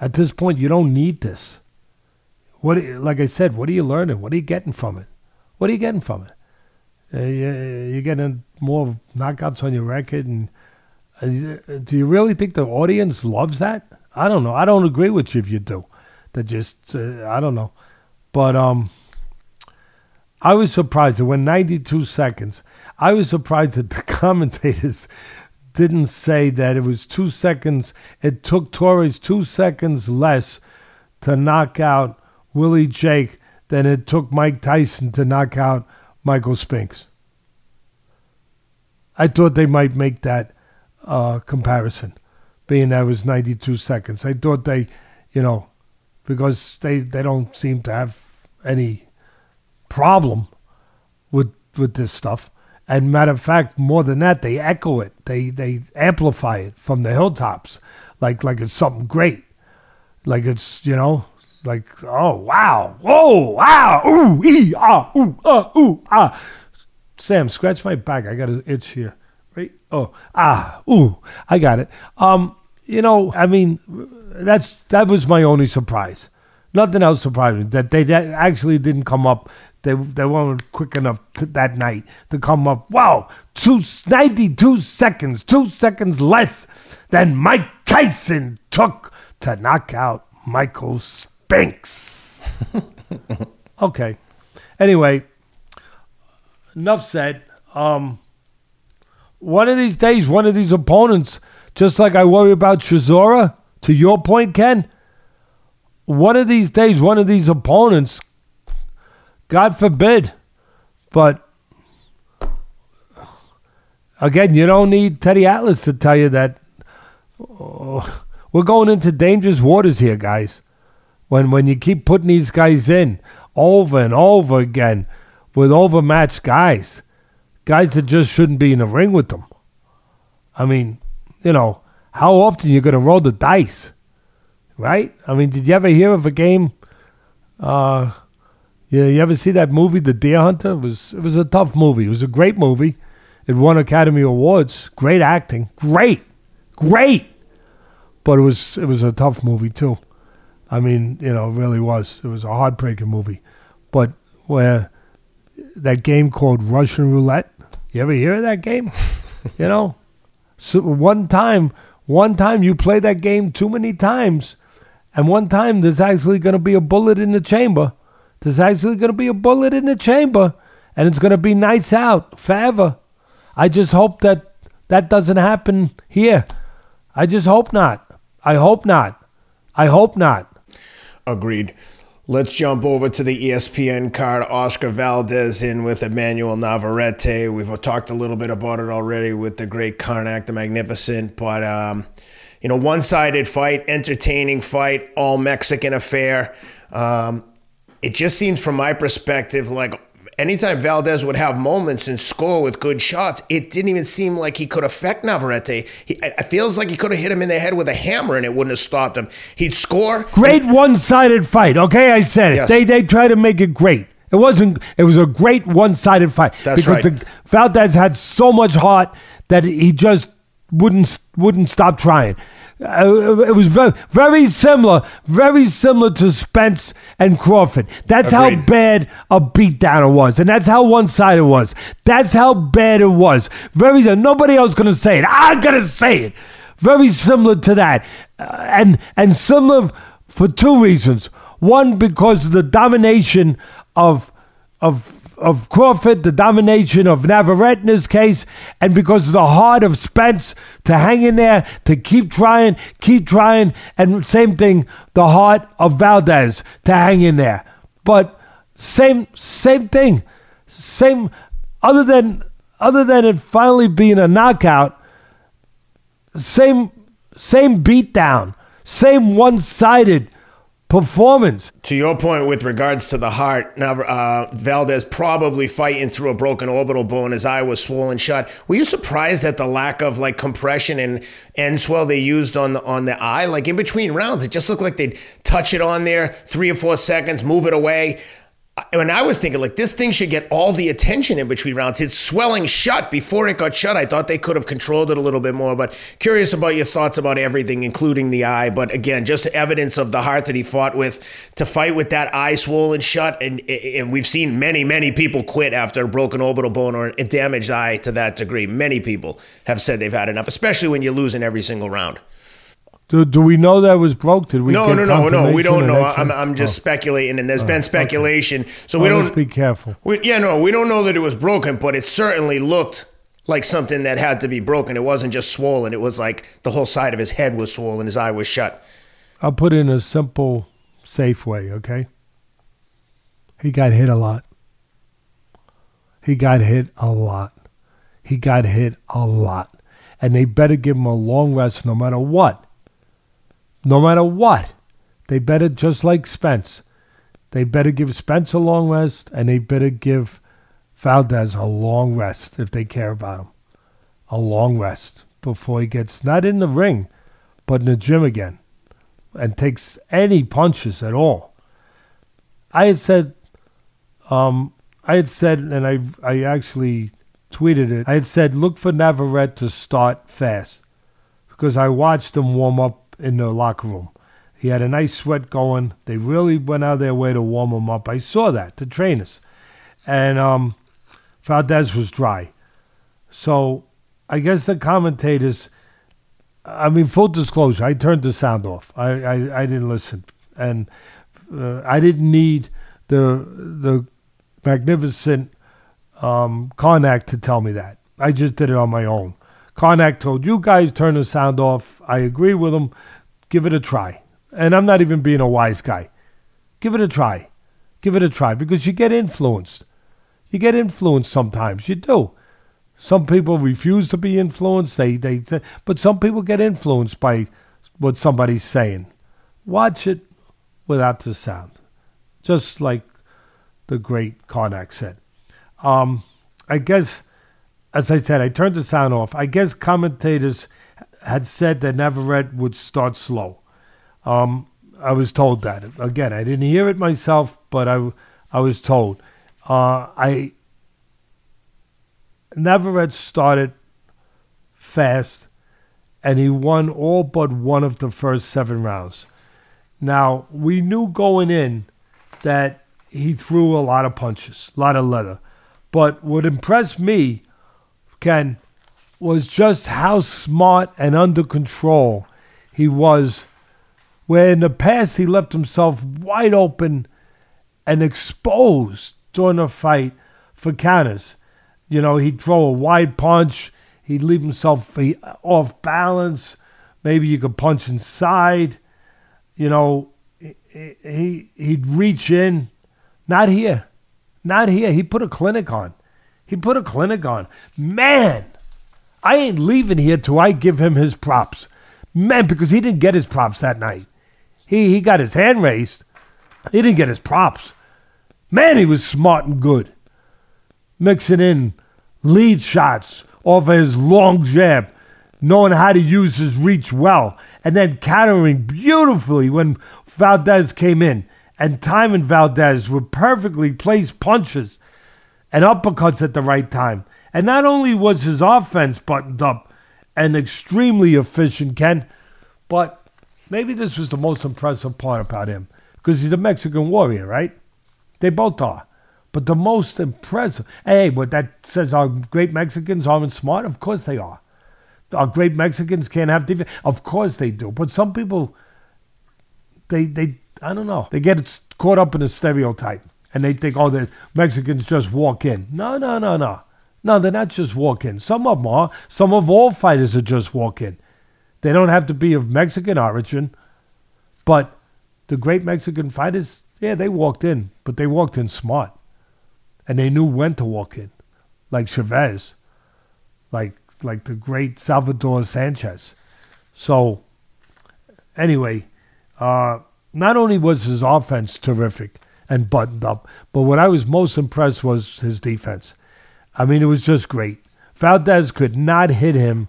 At this point, you don't need this. What, like I said, what are you learning? What are you getting from it? What are you getting from it? Uh, you're getting more knockouts on your record, and do you really think the audience loves that? I don't know. I don't agree with you if you do. That just uh, I don't know, but um, I was surprised that when 92 seconds. I was surprised that the <laughs> commentators didn't say that it was two seconds. It took Torrez two seconds less to knock out Willie Jake than it took Mike Tyson to knock out Michael Spinks. I thought they might make that uh, comparison, being that was 92 seconds. I thought they, you know, because they, they don't seem to have any problem with with this stuff. And matter of fact, more than that, they echo it. They they amplify it from the hilltops, like like it's something great, like it's you know like oh wow whoa wow ooh ee ah ooh ah ooh ah. Sam, scratch my back. I got an itch here. Right? Oh ah ooh, I got it. Um, you know, I mean, that's that was my only surprise. Nothing else surprised me that they that actually didn't come up. They they weren't quick enough to, that night to come up. Wow, two, 92 seconds, two seconds less than Mike Tyson took to knock out Michael Spinks. <laughs> okay. Anyway, enough said. Um, one of these days, one of these opponents, just like I worry about Chisora, to your point, Ken, one of these days, one of these opponents, God forbid, but again, you don't need Teddy Atlas to tell you that oh, we're going into dangerous waters here, guys. When when you keep putting these guys in over and over again with overmatched guys, guys that just shouldn't be in the ring with them. I mean, you know, how often you're going to roll the dice, right? I mean, did you ever hear of a game? Uh, yeah, you ever see that movie, The Deer Hunter? It was it was a tough movie. It was a great movie. It won Academy Awards. Great acting. Great, great. But it was it was a tough movie too. I mean, you know, it really was. It was a heartbreaking movie. But where that game called Russian Roulette. You ever hear of that game? <laughs> you know, so one time, one time you play that game too many times, and one time there's actually going to be a bullet in the chamber. There's actually going to be a bullet in the chamber, and it's going to be nights out forever. I just hope that that doesn't happen here. I just hope not. I hope not. I hope not. Agreed. Let's jump over to the ESPN card. Oscar Valdez in with Emanuel Navarrete. We've talked a little bit about it already with the great Karnak the Magnificent, but um, you know, one-sided fight, entertaining fight, all Mexican affair. Um, it just seems, from my perspective, like anytime Valdez would have moments and score with good shots, it didn't even seem like he could affect Navarrete. He, it feels like he could have hit him in the head with a hammer and it wouldn't have stopped him. He'd score. Great one-sided fight. Okay, I said it. Yes. They they try to make it great. It wasn't. It was a great one-sided fight That's because right. the, Valdez had so much heart that he just wouldn't wouldn't stop trying. Uh, it was very very similar, very similar to Spence and Crawford. That's how bad a beatdown it was, and that's how one-sided it was. That's how bad it was. Very nobody else gonna say it. I'm gonna say it. Very similar to that, uh, and and similar for two reasons. One, because of the domination of of of Crawford, the domination of this case, and because of the heart of Spence to hang in there, to keep trying, keep trying, and same thing, the heart of Valdez to hang in there. But same same thing, same other than other than it finally being a knockout, same same beatdown, same one-sided performance. To your point with regards to the heart, now uh, Valdez probably fighting through a broken orbital bone. His eye was swollen shut. Were you surprised at the lack of like compression and end swell they used on the on the eye? Like in between rounds, it just looked like they'd touch it on there, three or four seconds, move it away. And I was thinking, like, this thing should get all the attention in between rounds. It's swelling shut before it got shut. I thought they could have controlled it a little bit more, but curious about your thoughts about everything, including the eye. But again, just evidence of the heart that he fought with to fight with that eye swollen shut. And, and we've seen many, many people quit after a broken orbital bone or a damaged eye to that degree. Many people have said they've had enough, especially when you're losing every single round. Do, do we know that was broke? Did we? No, no, no, no. We don't know. I'm. I'm just Oh. speculating, and there's been speculation. So we Oh, don't. Be careful. We, yeah, no, we don't know that it was broken, but it certainly looked like something that had to be broken. It wasn't just swollen. It was like the whole side of his head was swollen. His eye was shut. I'll put it in a simple, safe way. Okay. He got hit a lot. He got hit a lot. He got hit a lot, and they better give him a long rest, no matter what. No matter what, they better just like Spence. They better give Spence a long rest, and they better give Valdez a long rest if they care about him. A long rest before he gets not in the ring, but in the gym again, and takes any punches at all. I had said, um, I had said, and I I actually tweeted it. I had said, look for Navarrete to start fast, because I watched him warm up in the locker room. He had a nice sweat going. They really went out of their way to warm him up. I saw that, the trainers. And um, Valdez was dry. So I guess the commentators, I mean, full disclosure, I turned the sound off. I, I, I didn't listen. And uh, I didn't need the, the magnificent um, Karnak to tell me that. I just did it on my own. Karnak told you guys turn the sound off. I agree with him. Give it a try. And I'm not even being a wise guy. Give it a try. Give it a try because you get influenced. You get influenced sometimes. You do. Some people refuse to be influenced. They they, say- but some people get influenced by what somebody's saying. Watch it without the sound, just like the great Karnak said. Um, I guess, as I said, I turned the sound off. I guess commentators had said that Navarrete would start slow. Um, I was told that. Again, I didn't hear it myself, but I, I was told. Uh, I Navarrete started fast, and he won all but one of the first seven rounds. Now we knew going in that he threw a lot of punches, a lot of leather. But what impressed me, Ken, was just how smart and under control he was. Where in the past he left himself wide open and exposed during a fight for counters. You know, he'd throw a wide punch, he'd leave himself off balance. Maybe you could punch inside. You know, he, he he'd reach in. Not here, not here. He put a clinic on. He put a clinic on. Man, I ain't leaving here till I give him his props. Man, because he didn't get his props that night. He he got his hand raised. He didn't get his props. Man, he was smart and good. mixing in lead shots off of his long jab, knowing how to use his reach well, and then countering beautifully when Valdez came in and Time and Valdez were perfectly placed punches and uppercuts at the right time. And not only was his offense buttoned up and extremely efficient, Ken, but maybe this was the most impressive part about him because he's a Mexican warrior, right? They both are. But the most impressive, hey, but that says our great Mexicans aren't smart? Of course they are. Our great Mexicans can't have defense? Of course they do. But some people, they, they, I don't know, they get caught up in a stereotype and they think, oh, the Mexicans just walk in. No, no, no, no. No, they're not just walk in. Some of them are. Some of all fighters are just walk in. They don't have to be of Mexican origin. But the great Mexican fighters, yeah, they walked in, but they walked in smart and they knew when to walk in, like Chavez, like like the great Salvador Sanchez. So anyway, uh, not only was his offense terrific and buttoned up, but what I was most impressed was his defense. I mean, it was just great. Valdez could not hit him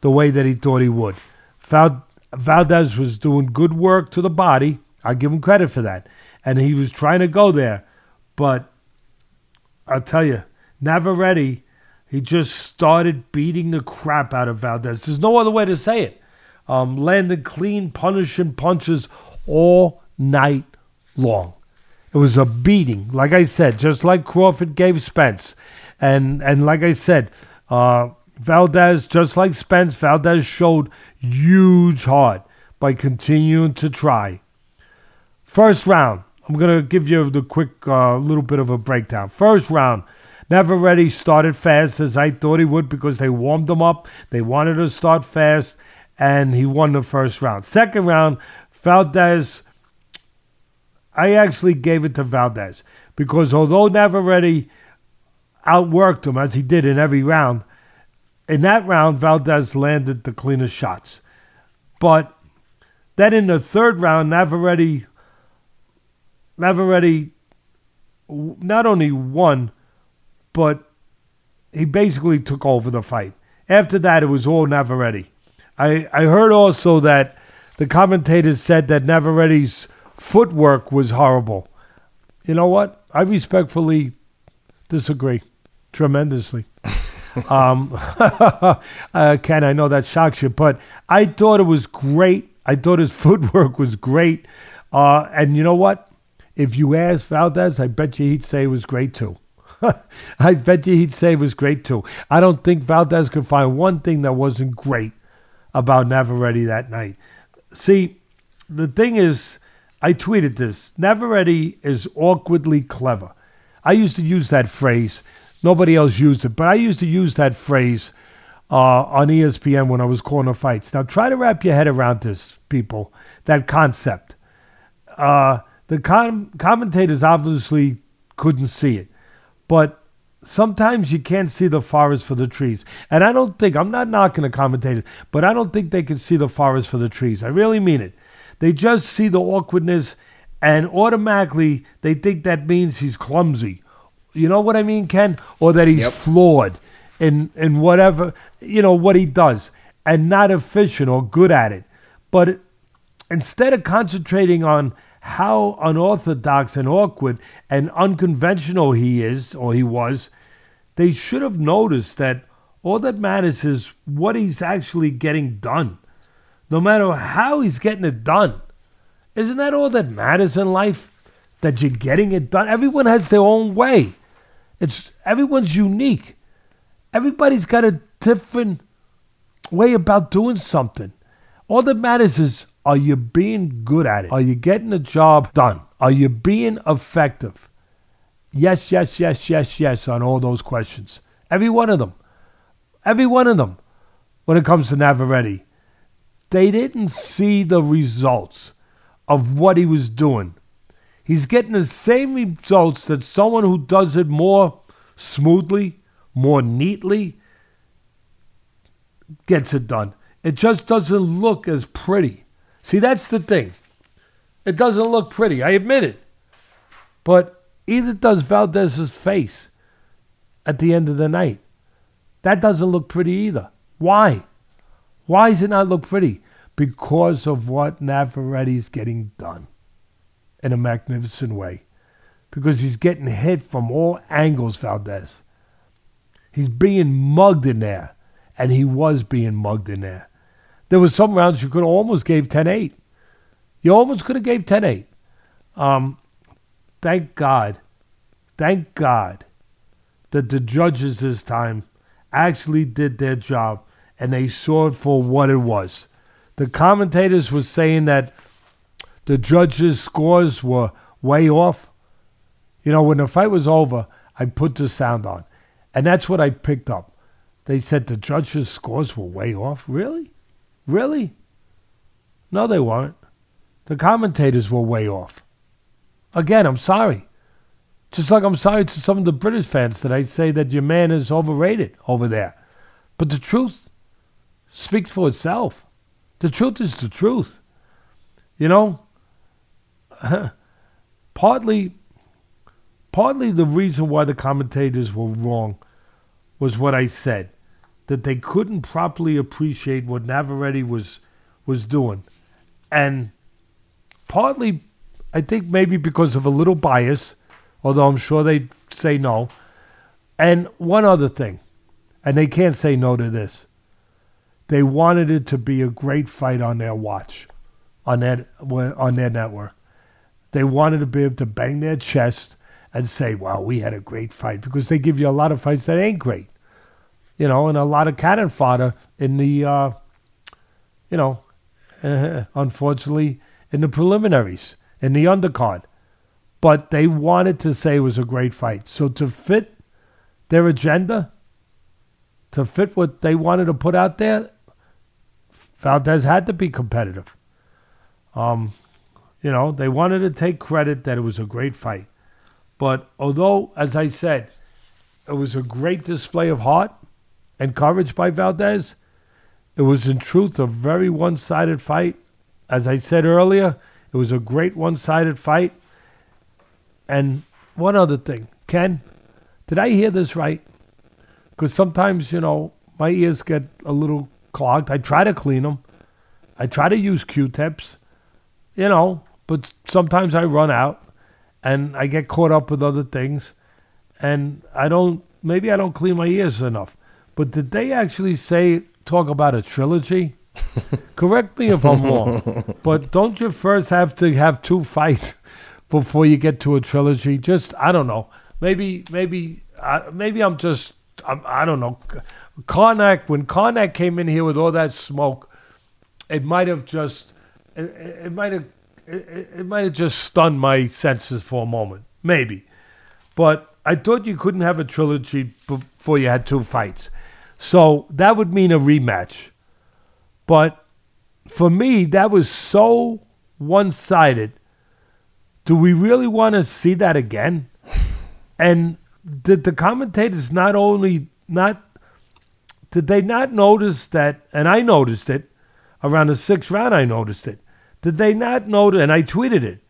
the way that he thought he would. Valdez was doing good work to the body. I give him credit for that. And he was trying to go there, but I'll tell you, Navarrete, he just started beating the crap out of Valdez. There's no other way to say it. Um, landed clean, punishing punches all night long. It was a beating, like I said, just like Crawford gave Spence, and and like I said, uh, Valdez, just like Spence, Valdez showed huge heart by continuing to try. First round, I'm to give you the quick uh, little bit of a breakdown. First round, Navarrete started fast as I thought he would because they warmed him up. They wanted to start fast, and he won the first round. Second round, Valdez, I actually gave it to Valdez because although Navarrete outworked him as he did in every round, in that round, Valdez landed the cleanest shots. But then in the third round, Navarrete Navarrete not only won, but he basically took over the fight. After that, it was all Navarrete. I, I heard also that the commentators said that Navarrete's footwork was horrible. You know what? I respectfully disagree tremendously. <laughs> um, <laughs> uh, Ken, I know that shocks you, but I thought it was great. I thought his <laughs> footwork was great. Uh, and you know what? If you ask Valdez, I bet you he'd say it was great too. I bet you he'd say it was great too. I don't think Valdez could find one thing that wasn't great about Navarrete that night. See, the thing is, I tweeted this. Navarrete is awkwardly clever. I used to use that phrase. Nobody else used it, but I used to use that phrase uh, on ESPN when I was calling the fights. Now, try to wrap your head around this, people, that concept. Uh, the com- commentators obviously couldn't see it, but sometimes you can't see the forest for the trees. And I don't think, I'm not knocking the commentators, but I don't think they can see the forest for the trees. I really mean it. They just see the awkwardness and automatically they think that means he's clumsy. You know what I mean, Ken? Or that he's yep. flawed in, in whatever, you know, what he does and not efficient or good at it. But instead of concentrating on how unorthodox and awkward and unconventional he is or he was, they should have noticed that all that matters is what he's actually getting done, no matter how he's getting it done. Isn't that all that matters in life? That you're getting it done. Everyone has their own way. It's everyone's unique. Everybody's got a different way about doing something. All that matters is are you being good at it? Are you getting the job done? Are you being effective? Yes, yes, yes, yes, yes on all those questions. Every one of them. Every one of them when it comes to Navarrete. They didn't see the results of what he was doing. He's getting the same results that someone who does it more smoothly, more neatly, gets it done. It just doesn't look as pretty. See, that's the thing. It doesn't look pretty. I admit it. But either does Valdez's face. at the end of the night. That doesn't look pretty either. Why? Why does it not look pretty? Because of what Navarrete's getting done in a magnificent way. Because he's getting hit from all angles, Valdez. He's being mugged in there. And he was being mugged in there. There was some rounds you could almost gave 10-8. You almost could have gave 10-8. Um, thank God, thank God that the judges this time actually did their job and they saw it for what it was. The commentators were saying that the judges' scores were way off. You know, when the fight was over, I put the sound on, and that's what I picked up. They said the judges' scores were way off. Really? Really? No, they weren't. The commentators were way off. Again, I'm sorry. Just like I'm sorry to some of the British fans that I say that your man is overrated over there. But the truth speaks for itself. The truth is the truth. You know, <laughs> partly partly the reason why the commentators were wrong was what I said that they couldn't properly appreciate what Navarrete was was doing. And partly I think maybe because of a little bias, although I'm sure they'd say no. And one other thing, and they can't say no to this. They wanted it to be a great fight on their watch, on their on their network. They wanted to be able to bang their chest and say, "Wow, we had a great fight," because they give you a lot of fights that ain't great, you know, and a lot of cannon fodder in the, uh, you know, <laughs> unfortunately, in the preliminaries, in the undercard. But they wanted to say it was a great fight. So to fit their agenda, to fit what they wanted to put out there, Valdez had to be competitive. Um, you know, they wanted to take credit that it was a great fight. But although, as I said, it was a great display of heart and courage by Valdez, it was in truth a very one sided fight. As I said earlier, it was a great one sided fight. And one other thing, Ken, did I hear this right? Because sometimes, you know, my ears get a little clogged. I try to clean them. I try to use Q-tips, you know, but sometimes I run out and I get caught up with other things and I don't maybe I don't clean my ears enough. But did they actually say talk about a trilogy? <laughs> Correct me if I'm wrong. but don't you first have to have two fights <laughs> before you get to a trilogy? Just I don't know. Maybe maybe uh, maybe I'm just I'm, I don't know. Karnak, when Karnak came in here with all that smoke, it might have just, it, might have, it, it might have just stunned my senses for a moment, maybe. But I thought you couldn't have a trilogy before you had two fights, so that would mean a rematch. But for me, that was so one-sided. Do we really want to see that again? And did the commentators not only not did they not notice that? And I noticed it around the sixth round. I noticed it. Did they not notice? And I tweeted it.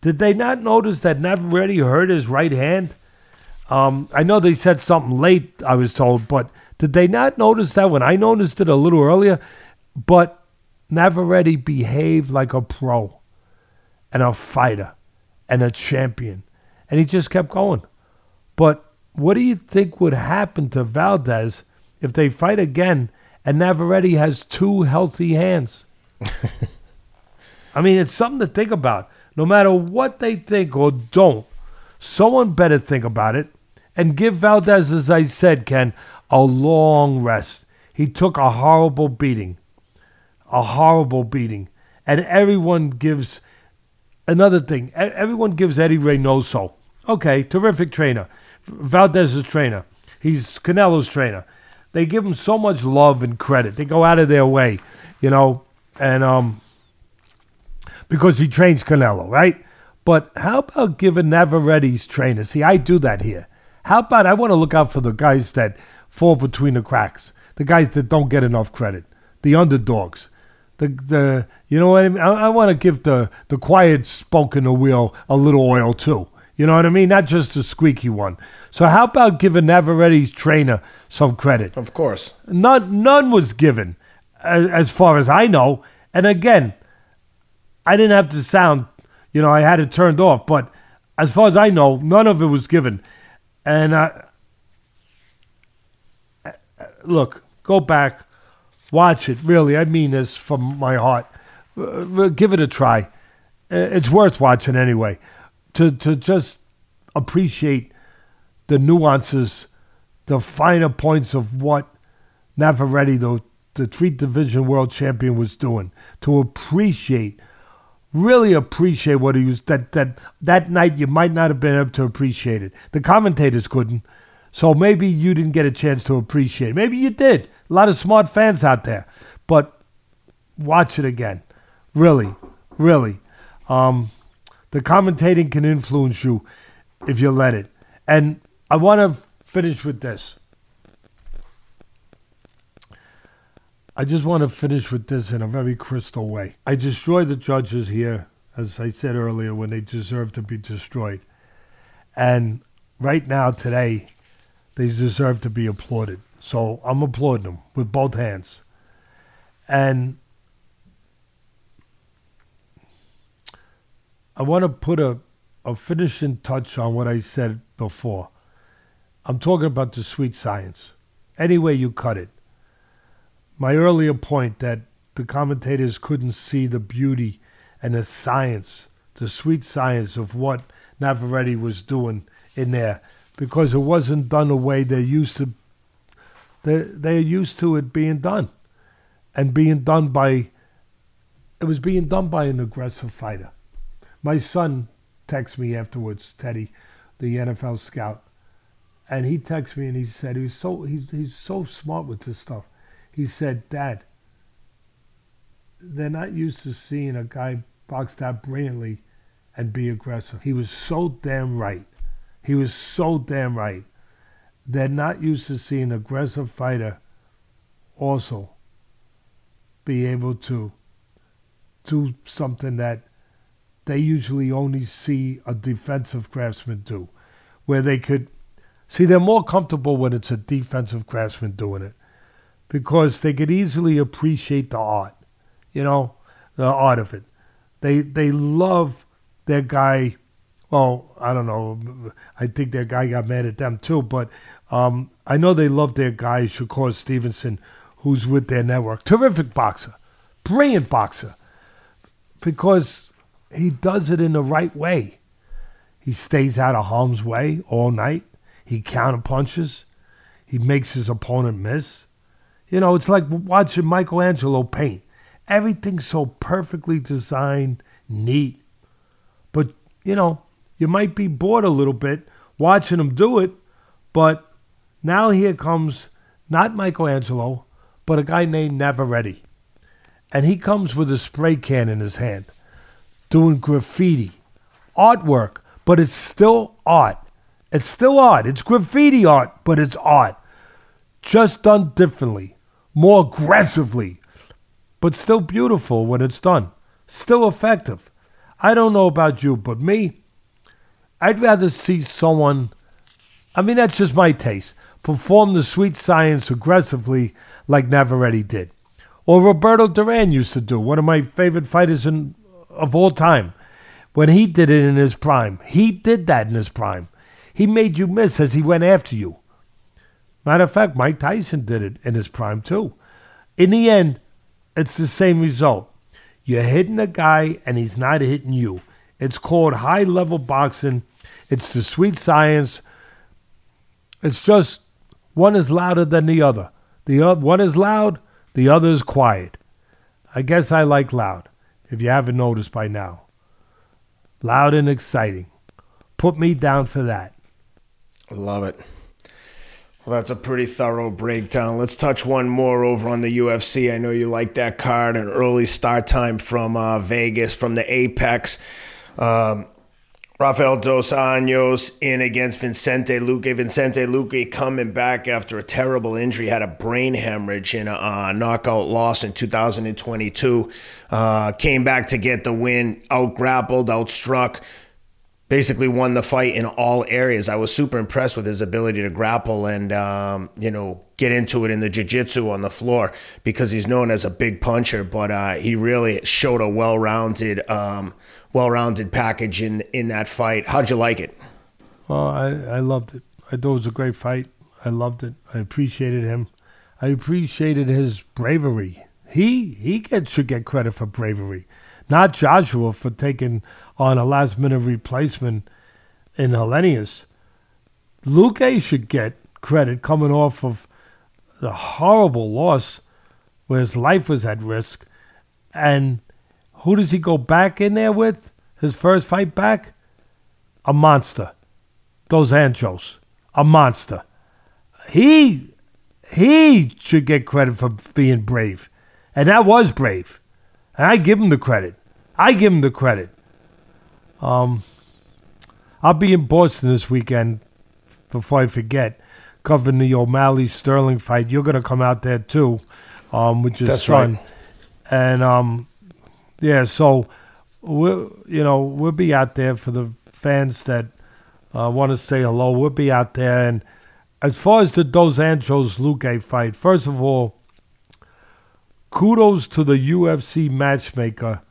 Did they not notice that Navarrete hurt his right hand? Um, I know they said something late. I was told, but did they not notice that when I noticed it a little earlier? But Navarrete behaved like a pro and a fighter and a champion, and he just kept going. But what do you think would happen to Valdez? If they fight again and Navarrete has two healthy hands. <laughs> I mean, it's something to think about. No matter what they think or don't, someone better think about it and give Valdez, as I said, Ken, a long rest. He took a horrible beating. A horrible beating. And everyone gives another thing. Everyone gives Eddie Reynoso. Okay, terrific trainer. Valdez's trainer. He's Canelo's trainer they give him so much love and credit. They go out of their way, you know, and um, because he trains Canelo, right? But how about giving Navarrete's trainer? See, I do that here. How about I want to look out for the guys that fall between the cracks, the guys that don't get enough credit, the underdogs, the the you know what I mean? I, I want to give the the quiet spoke in the wheel a little oil too. You know what I mean? Not just a squeaky one. So how about giving Navarrete's trainer some credit? Of course. None, none was given, as, as far as I know. And again, I didn't have to sound, you know, I had it turned off. But as far as I know, none of it was given. And uh, look, go back, watch it. Really, I mean this from my heart. Uh, give it a try. Uh, It's worth watching anyway. To to just appreciate the nuances, the finer points of what Navarrete, the the three division world champion, was doing. To appreciate, really appreciate what he was that that that night you might not have been able to appreciate it. The commentators couldn't. So maybe you didn't get a chance to appreciate it. Maybe you did. A lot of smart fans out there. But watch it again. Really, really. Um, the commentating can influence you if you let it. And I want to finish with this. I just want to finish with this in a very crystal way. I destroy the judges here, as I said earlier, when they deserve to be destroyed. And right now, today, they deserve to be applauded. So I'm applauding them with both hands. And I want to put a, a finishing touch on what I said before. I'm talking about the sweet science. Any way you cut it. My earlier point that the commentators couldn't see the beauty and the science, the sweet science of what Navarrete was doing in there because it wasn't done the way they're used to they're, they're used to it being done and being done by it was being done by an aggressive fighter my son texted me afterwards teddy the nfl scout and he texted me and he said he's so he's, he's so smart with this stuff. He said dad they're not used to seeing a guy box that brilliantly and be aggressive. He was so damn right. He was so damn right. They're not used to seeing an aggressive fighter also be able to do something that they usually only see a defensive craftsman do, where they could see they're more comfortable when it's a defensive craftsman doing it because they could easily appreciate the art, you know, the art of it. They they love their guy well, I don't know. I think their guy got mad at them too, but um, I know they love their guy, Shakur Stevenson, who's with their network. Terrific boxer, brilliant boxer, because he does it in the right way. He stays out of harm's way all night. He counter punches. He makes his opponent miss. You know, it's like watching Michelangelo paint. Everything's so perfectly designed, neat. But, you know, you might be bored a little bit watching him do it, but now here comes not Michelangelo, but a guy named Navarrete. And he comes with a spray can in his hand, doing graffiti, artwork, but it's still art. It's still art. It's graffiti art, but it's art. Just done differently, more aggressively, but still beautiful when it's done. Still effective. I don't know about you, but me, I'd rather see someone, I mean, that's just my taste, perform the sweet science aggressively like Navarrete did. Or Roberto Duran used to do, one of my favorite fighters in, of all time. When he did it in his prime, he did that in his prime. He made you miss as he went after you. Matter of fact, Mike Tyson did it in his prime too. In the end, it's the same result. You're hitting a guy and he's not hitting you. It's called high level boxing it's the sweet science. It's just one is louder than the other. The one is loud, the other is quiet. I guess I like loud, if you haven't noticed by now. Loud and exciting. Put me down for that. Love it. Well, that's a pretty thorough breakdown. Let's touch one more over on the UFC. I know you like that card, an early start time from uh, Vegas, from the Apex. Um, Rafael Dos Anjos in against Vicente Luque. Vicente Luque coming back after a terrible injury, had a brain hemorrhage in a uh, knockout loss in 2022. Uh, came back to get the win, out grappled, outstruck. basically won the fight in all areas. I was super impressed with his ability to grapple and um, you know get into it in the jiu-jitsu on the floor because he's known as a big puncher, but uh, he really showed a well-rounded, um, well-rounded package in in that fight. How'd you like it? Well, I, I loved it. I thought it was a great fight. I loved it. I appreciated him. I appreciated his bravery. He he get, should get credit for bravery, not Joshua for taking on a last minute replacement in Helenius. Luque should get credit coming off of the horrible loss where his life was at risk. And who does he go back in there with? His first fight back? A monster. Dos Anjos. A monster. He he should get credit for being brave. And that was brave. And I give him the credit. I give him the credit. Um, I'll be in Boston this weekend before I forget, covering the O'Malley Sterling fight. You're going to come out there too, um, which is That's fun. right. And um, yeah, so we'll you know we'll be out there for the fans that uh, want to say hello. We'll be out there. And as far as the Dos Anjos Luque fight, first of all, kudos to the UFC matchmaker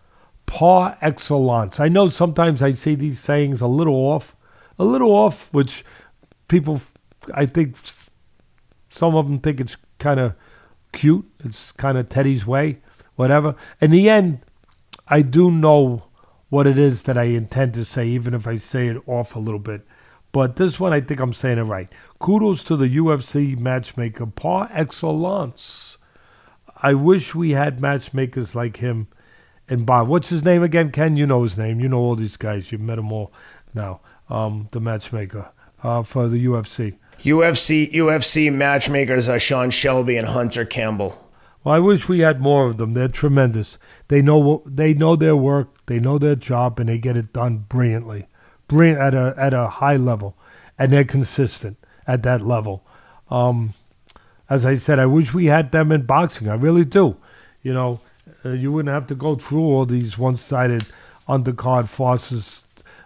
par excellence. I know sometimes I say these sayings a little off, a little off, which people, I think, some of them think it's kind of cute. It's kind of Teddy's way, whatever. In the end, I do know what it is that I intend to say, even if I say it off a little bit. But this one, I think I'm saying it right. Kudos to the UFC matchmaker par excellence. I wish we had matchmakers like him and Bob. What's his name again, Ken? You know his name. You know all these guys. You've met them all now. Um, the matchmaker uh, for the UFC. UFC UFC matchmakers are Sean Shelby and Hunter Campbell. Well, I wish we had more of them. They're tremendous. They know they know their work. They know their job, and they get it done brilliantly, brilliant at a at a high level, and they're consistent at that level. Um, as I said, I wish we had them in boxing. I really do. You know, uh, you wouldn't have to go through all these one-sided undercard farces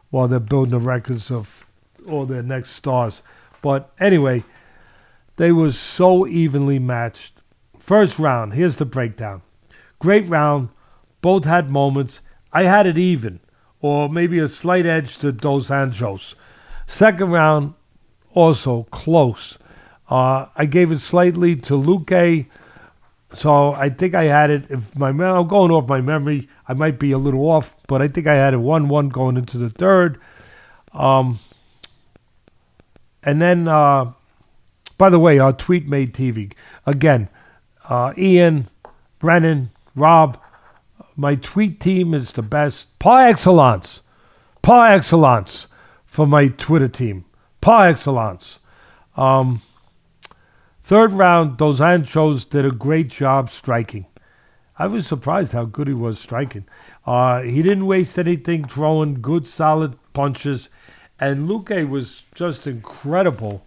while they're building the records of all their next stars. But anyway, they were so evenly matched. First round, here's the breakdown. Great round. Both had moments. I had it even, or maybe a slight edge to Dos Anjos. Second round, also close. Uh, I gave it slightly to Luque. So I think I had it. If my I'm going off my memory, I might be a little off, but I think I had it one-one going into the third. Um, and then, uh, by the way, our tweet made TV again. Uh, Ian, Brennan, Rob, my tweet team is the best. Par excellence, par excellence for my Twitter team. Par excellence. Um, Third round, Dos Anjos did a great job striking. I was surprised how good he was striking. Uh, he didn't waste anything throwing good, solid punches. And Luque was just incredible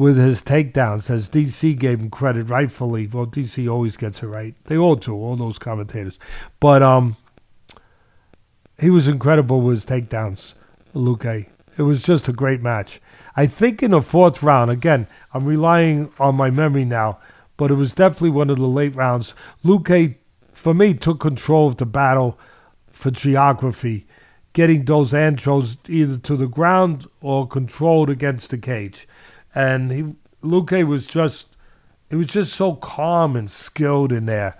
with his takedowns, as DC gave him credit rightfully. Well, DC always gets it right. They all do, all those commentators. But um, he was incredible with his takedowns, Luque. It was just a great match. I think in the fourth round, again, I'm relying on my memory now, but it was definitely one of the late rounds. Luque, for me, took control of the battle for geography, getting Dos Anjos either to the ground or controlled against the cage. And he, Luque was just, it was just so calm and skilled in there.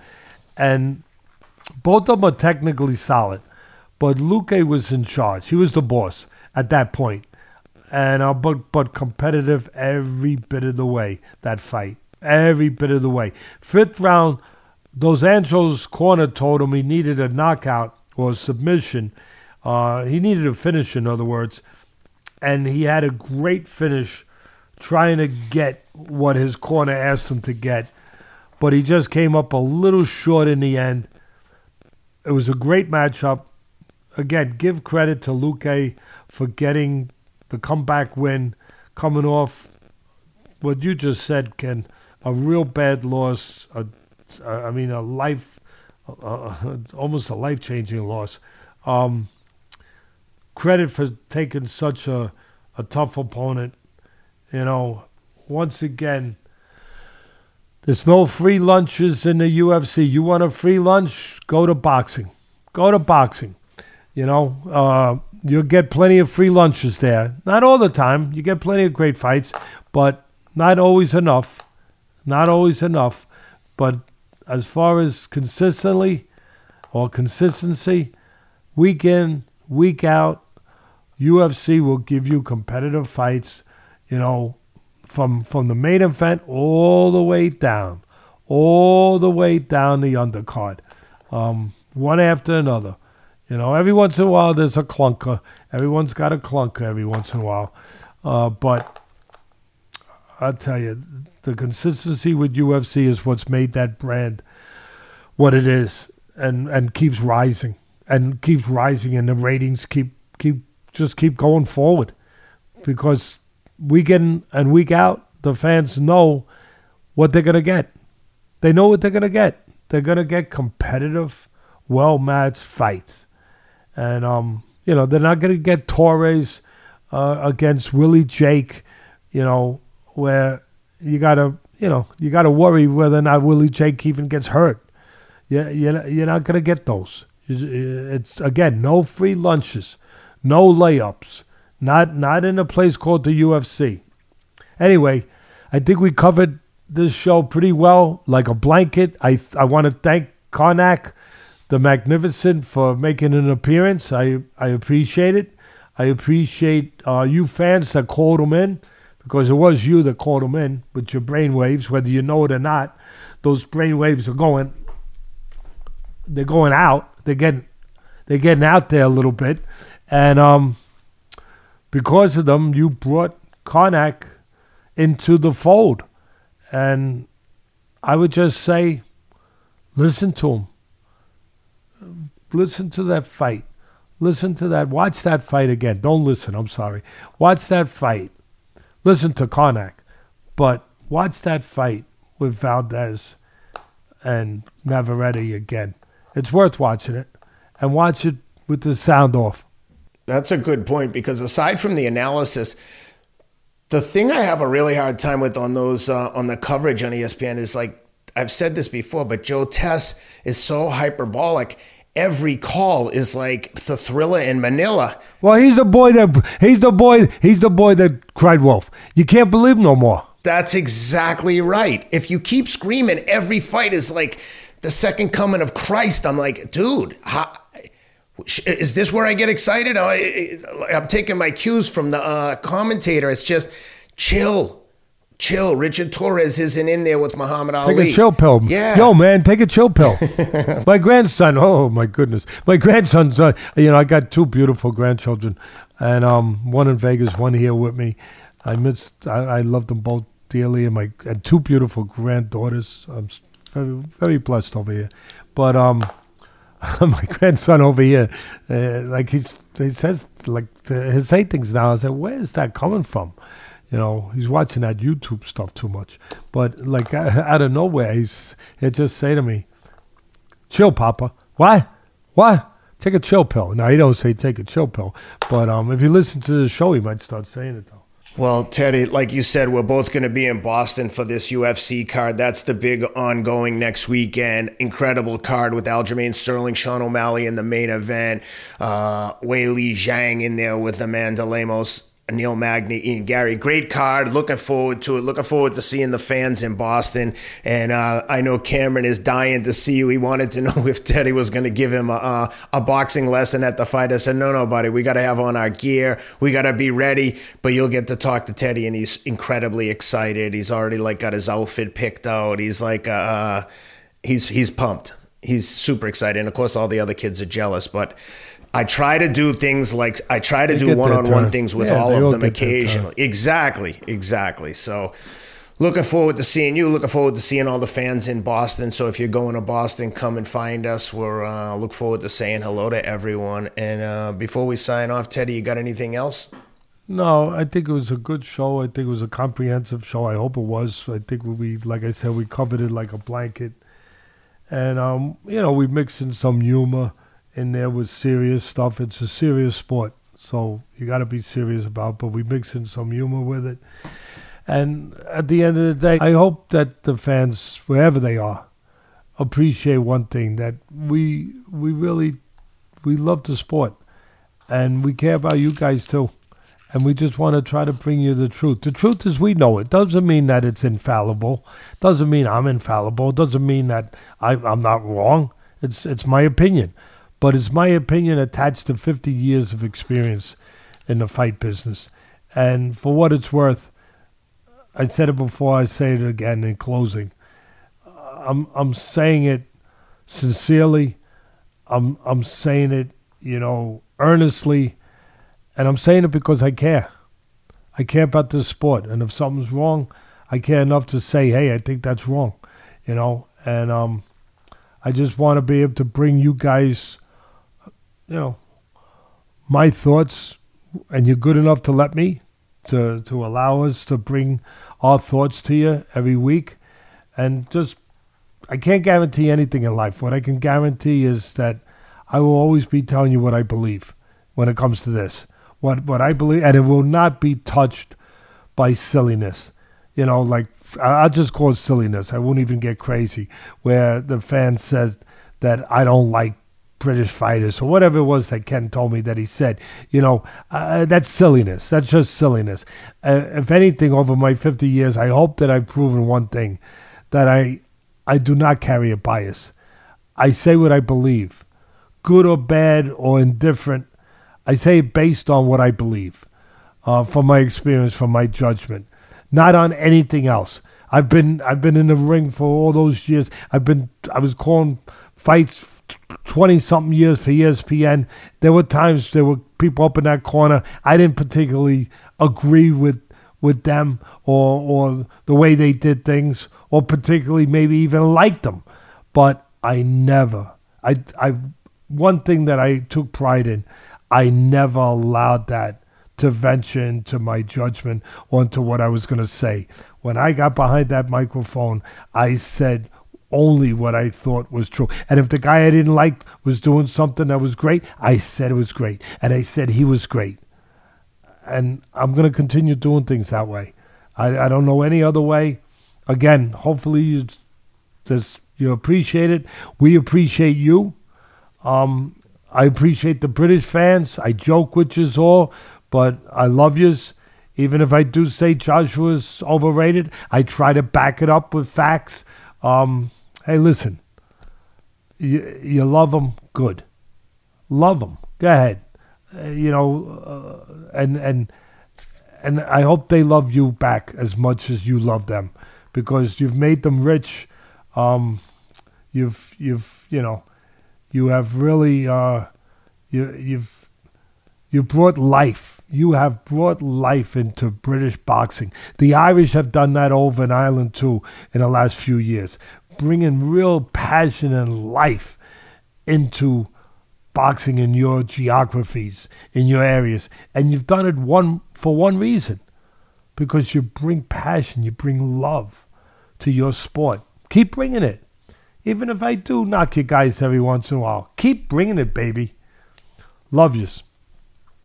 And both of them are technically solid, but Luque was in charge. He was the boss at that point and uh, but but competitive every bit of the way. That fight, every bit of the way. Fifth round, Dos Anjos' corner told him he needed a knockout or a submission. Uh, he needed a finish, in other words, and he had a great finish, trying to get what his corner asked him to get, but he just came up a little short in the end. It was a great matchup. Again, give credit to Luque for getting the comeback win, coming off what you just said, Ken, a real bad loss. I mean, a life, almost a life changing loss. Um, credit for taking such a, a tough opponent. You know, once again, there's no free lunches in the UFC. You want a free lunch? Go to boxing. Go to boxing. You know, uh, you'll get plenty of free lunches there. Not all the time. You get plenty of great fights, but not always enough. Not always enough. But as far as consistently or consistency, week in, week out, UFC will give you competitive fights, you know, from from the main event all the way down, all the way down the undercard, um, one after another. You know, every once in a while there's a clunker. Everyone's got a clunker every once in a while, uh, but I'll tell you, the consistency with UFC is what's made that brand what it is, and and keeps rising and keeps rising, and the ratings keep keep just keep going forward because week in and week out, the fans know what they're gonna get. They know what they're gonna get. They're gonna get competitive, well matched fights, and um, you know they're not gonna get Torrez uh, against Willie Jake, you know, where you gotta you know you gotta worry whether or not Willie Jake even gets hurt. Yeah, you're, you're not gonna get those. It's again no free lunches, no layups. Not not in a place called the UFC. Anyway, I think we covered this show pretty well, like a blanket. I I want to thank Karnak, the Magnificent, for making an appearance. I I appreciate it. I appreciate uh, you fans that called him in because it was you that called him in with your brainwaves, whether you know it or not. Those brainwaves are going. They're going out. They're getting. They're getting out there a little bit, and um, because of them, you brought Karnak into the fold. And I would just say, listen to him. Listen to that fight. Listen to that. Watch that fight again. Don't listen. I'm sorry. Watch that fight. Listen to Karnak. But watch that fight with Valdez and Navarrete again. It's worth watching it. And watch it with the sound off. That's a good point because aside from the analysis, the thing I have a really hard time with on those uh, on the coverage on ESPN is like I've said this before, but Joe Tess is so hyperbolic. Every call is like the thriller in Manila. Well, he's the boy that he's the boy he's the boy that cried wolf. You can't believe no more. That's exactly right. If you keep screaming, every fight is like the second coming of Christ. I'm like, dude, how, is this where I get excited? I'm taking my cues from the uh, commentator. It's just chill, chill. Richard Torrez isn't in there with Muhammad Ali. Take a chill pill. Yeah. Yo, man, take a chill pill. <laughs> my grandson, oh my goodness. My grandson's, uh, you know, I got two beautiful grandchildren, and um, one in Vegas, one here with me. I missed, I, I love them both dearly, and my and two beautiful granddaughters. I'm very, very blessed over here. But, um, <laughs> my grandson over here, uh, like he's he says like he say things now. I said, where is that coming from? You know, he's watching that YouTube stuff too much. But like <laughs> out of nowhere, he's he just say to me, "Chill, Papa." Why? Why?" Take a chill pill. Now he don't say take a chill pill, but um, if you listen to the show, he might start saying it though. Well, Teddy, like you said, we're both going to be in Boston for this UFC card. That's the big ongoing next weekend. Incredible card with Aljamain Sterling, Sean O'Malley in the main event. Uh, Weili Zhang in there with Amanda Lemos. Neil Magny, Ian Garry. Great card. Looking forward to it. Looking forward to seeing the fans in Boston. And uh, I know Cameron is dying to see you. He wanted to <laughs> know if Teddy was going to give him a, a, a, boxing lesson at the fight. I said, no, no, buddy. We got to have on our gear. We got to be ready. But you'll get to talk to Teddy, and he's incredibly excited. He's already like got his outfit picked out. He's like, uh, uh he's he's pumped. He's super excited, and of course, all the other kids are jealous. But I try to do things like I try to they do one-on-one things with yeah, all of them occasionally. Exactly, exactly. So looking forward to seeing you. Looking forward to seeing all the fans in Boston. So if you're going to Boston, come and find us. We're uh, look forward to saying hello to everyone. And uh, before we sign off, Teddy, you got anything else? No, I think it was a good show. I think it was a comprehensive show. I hope it was. I think we, like I said, we covered it like a blanket, and um, you know, we mixed in some humor in there with serious stuff. It's a serious sport. so you got to be serious about. But we mix in some humor with it, and at the end of the day, I hope that the fans, wherever they are, appreciate one thing that we we really we love the sport, and we care about you guys too and we just want to try to bring you the truth. The truth is we know it. Doesn't mean that it's infallible. Doesn't mean I'm infallible. Doesn't mean that I, I'm not wrong. It's it's my opinion, but it's my opinion attached to 50 years of experience in the fight business. And for what it's worth, I said it before. I say it again in closing. I'm I'm saying it sincerely. I'm I'm saying it, you know, earnestly and I'm saying it because I care. I care about this sport. And if something's wrong, I care enough to say, hey, I think that's wrong. You know? And um, I just want to be able to bring you guys, you know, my thoughts. And you're good enough to let me, to, to allow us to bring our thoughts to you every week. And just, I can't guarantee anything in life. What I can guarantee is that I will always be telling you what I believe when it comes to this what what I believe, and it will not be touched by silliness. You know, like I'll just call it silliness. I won't even get crazy where the fan says that I don't like British fighters or whatever it was that Ken told me that he said. You know, uh, that's silliness. That's just silliness. Uh, if anything, over my 50 years, I hope that I've proven one thing that I I do not carry a bias. I say what I believe, good or bad or indifferent. I say based on what I believe, uh, from my experience, from my judgment, not on anything else. I've been I've been in the ring for all those years. I've been I was calling fights twenty something years for ESPN. There were times there were people up in that corner. I didn't particularly agree with with them or or the way they did things, or particularly maybe even liked them. But I never I I one thing that I took pride in. I never allowed that to venture into my judgment or into what I was going to say. When I got behind that microphone, I said only what I thought was true. And if the guy I didn't like was doing something that was great, I said it was great. And I said he was great. And I'm going to continue doing things that way. I, I don't know any other way. Again, hopefully you just you appreciate it. We appreciate you. Um, I appreciate the British fans. I joke with yous all, but I love yous. Even if I do say Joshua's overrated, I try to back it up with facts. Um, hey, listen, you, you love them, good. Love them. Go ahead. Uh, you know, uh, and and and I hope they love you back as much as you love them, because you've made them rich. Um, you've you've you know you have really uh, you you've you brought life. You have brought life into British boxing. The Irish have done that over in Ireland too in the last few years, bringing real passion and life into boxing in your geographies, in your areas. And you've done it one for one reason. Because you bring passion, you bring love to your sport. Keep bringing it. Even if I do knock you guys every once in a while, keep bringing it, baby. Love yous.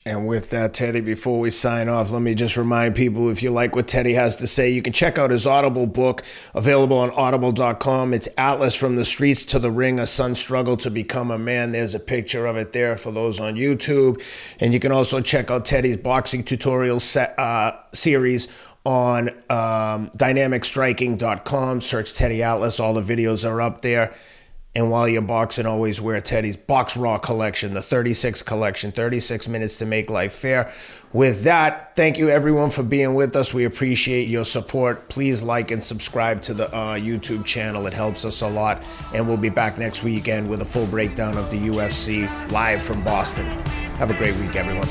And with that, Teddy, before we sign off, let me just remind people if you like what Teddy has to say, you can check out his Audible book available on audible.com. It's Atlas from the Streets to the Ring A Son's Struggle to Become a Man. There's a picture of it there for those on YouTube. And you can also check out Teddy's boxing tutorial set, uh, series on um, dynamicstriking.com. Search Teddy Atlas. All the videos are up there. And while you're boxing, always wear Teddy's Box Raw collection, the 36 collection, 36 minutes to make life fair. With that, thank you everyone for being with us. We appreciate your support. Please like and subscribe to the uh, YouTube channel, it helps us a lot. And we'll be back next weekend with a full breakdown of the UFC live from Boston. Have a great week, everyone.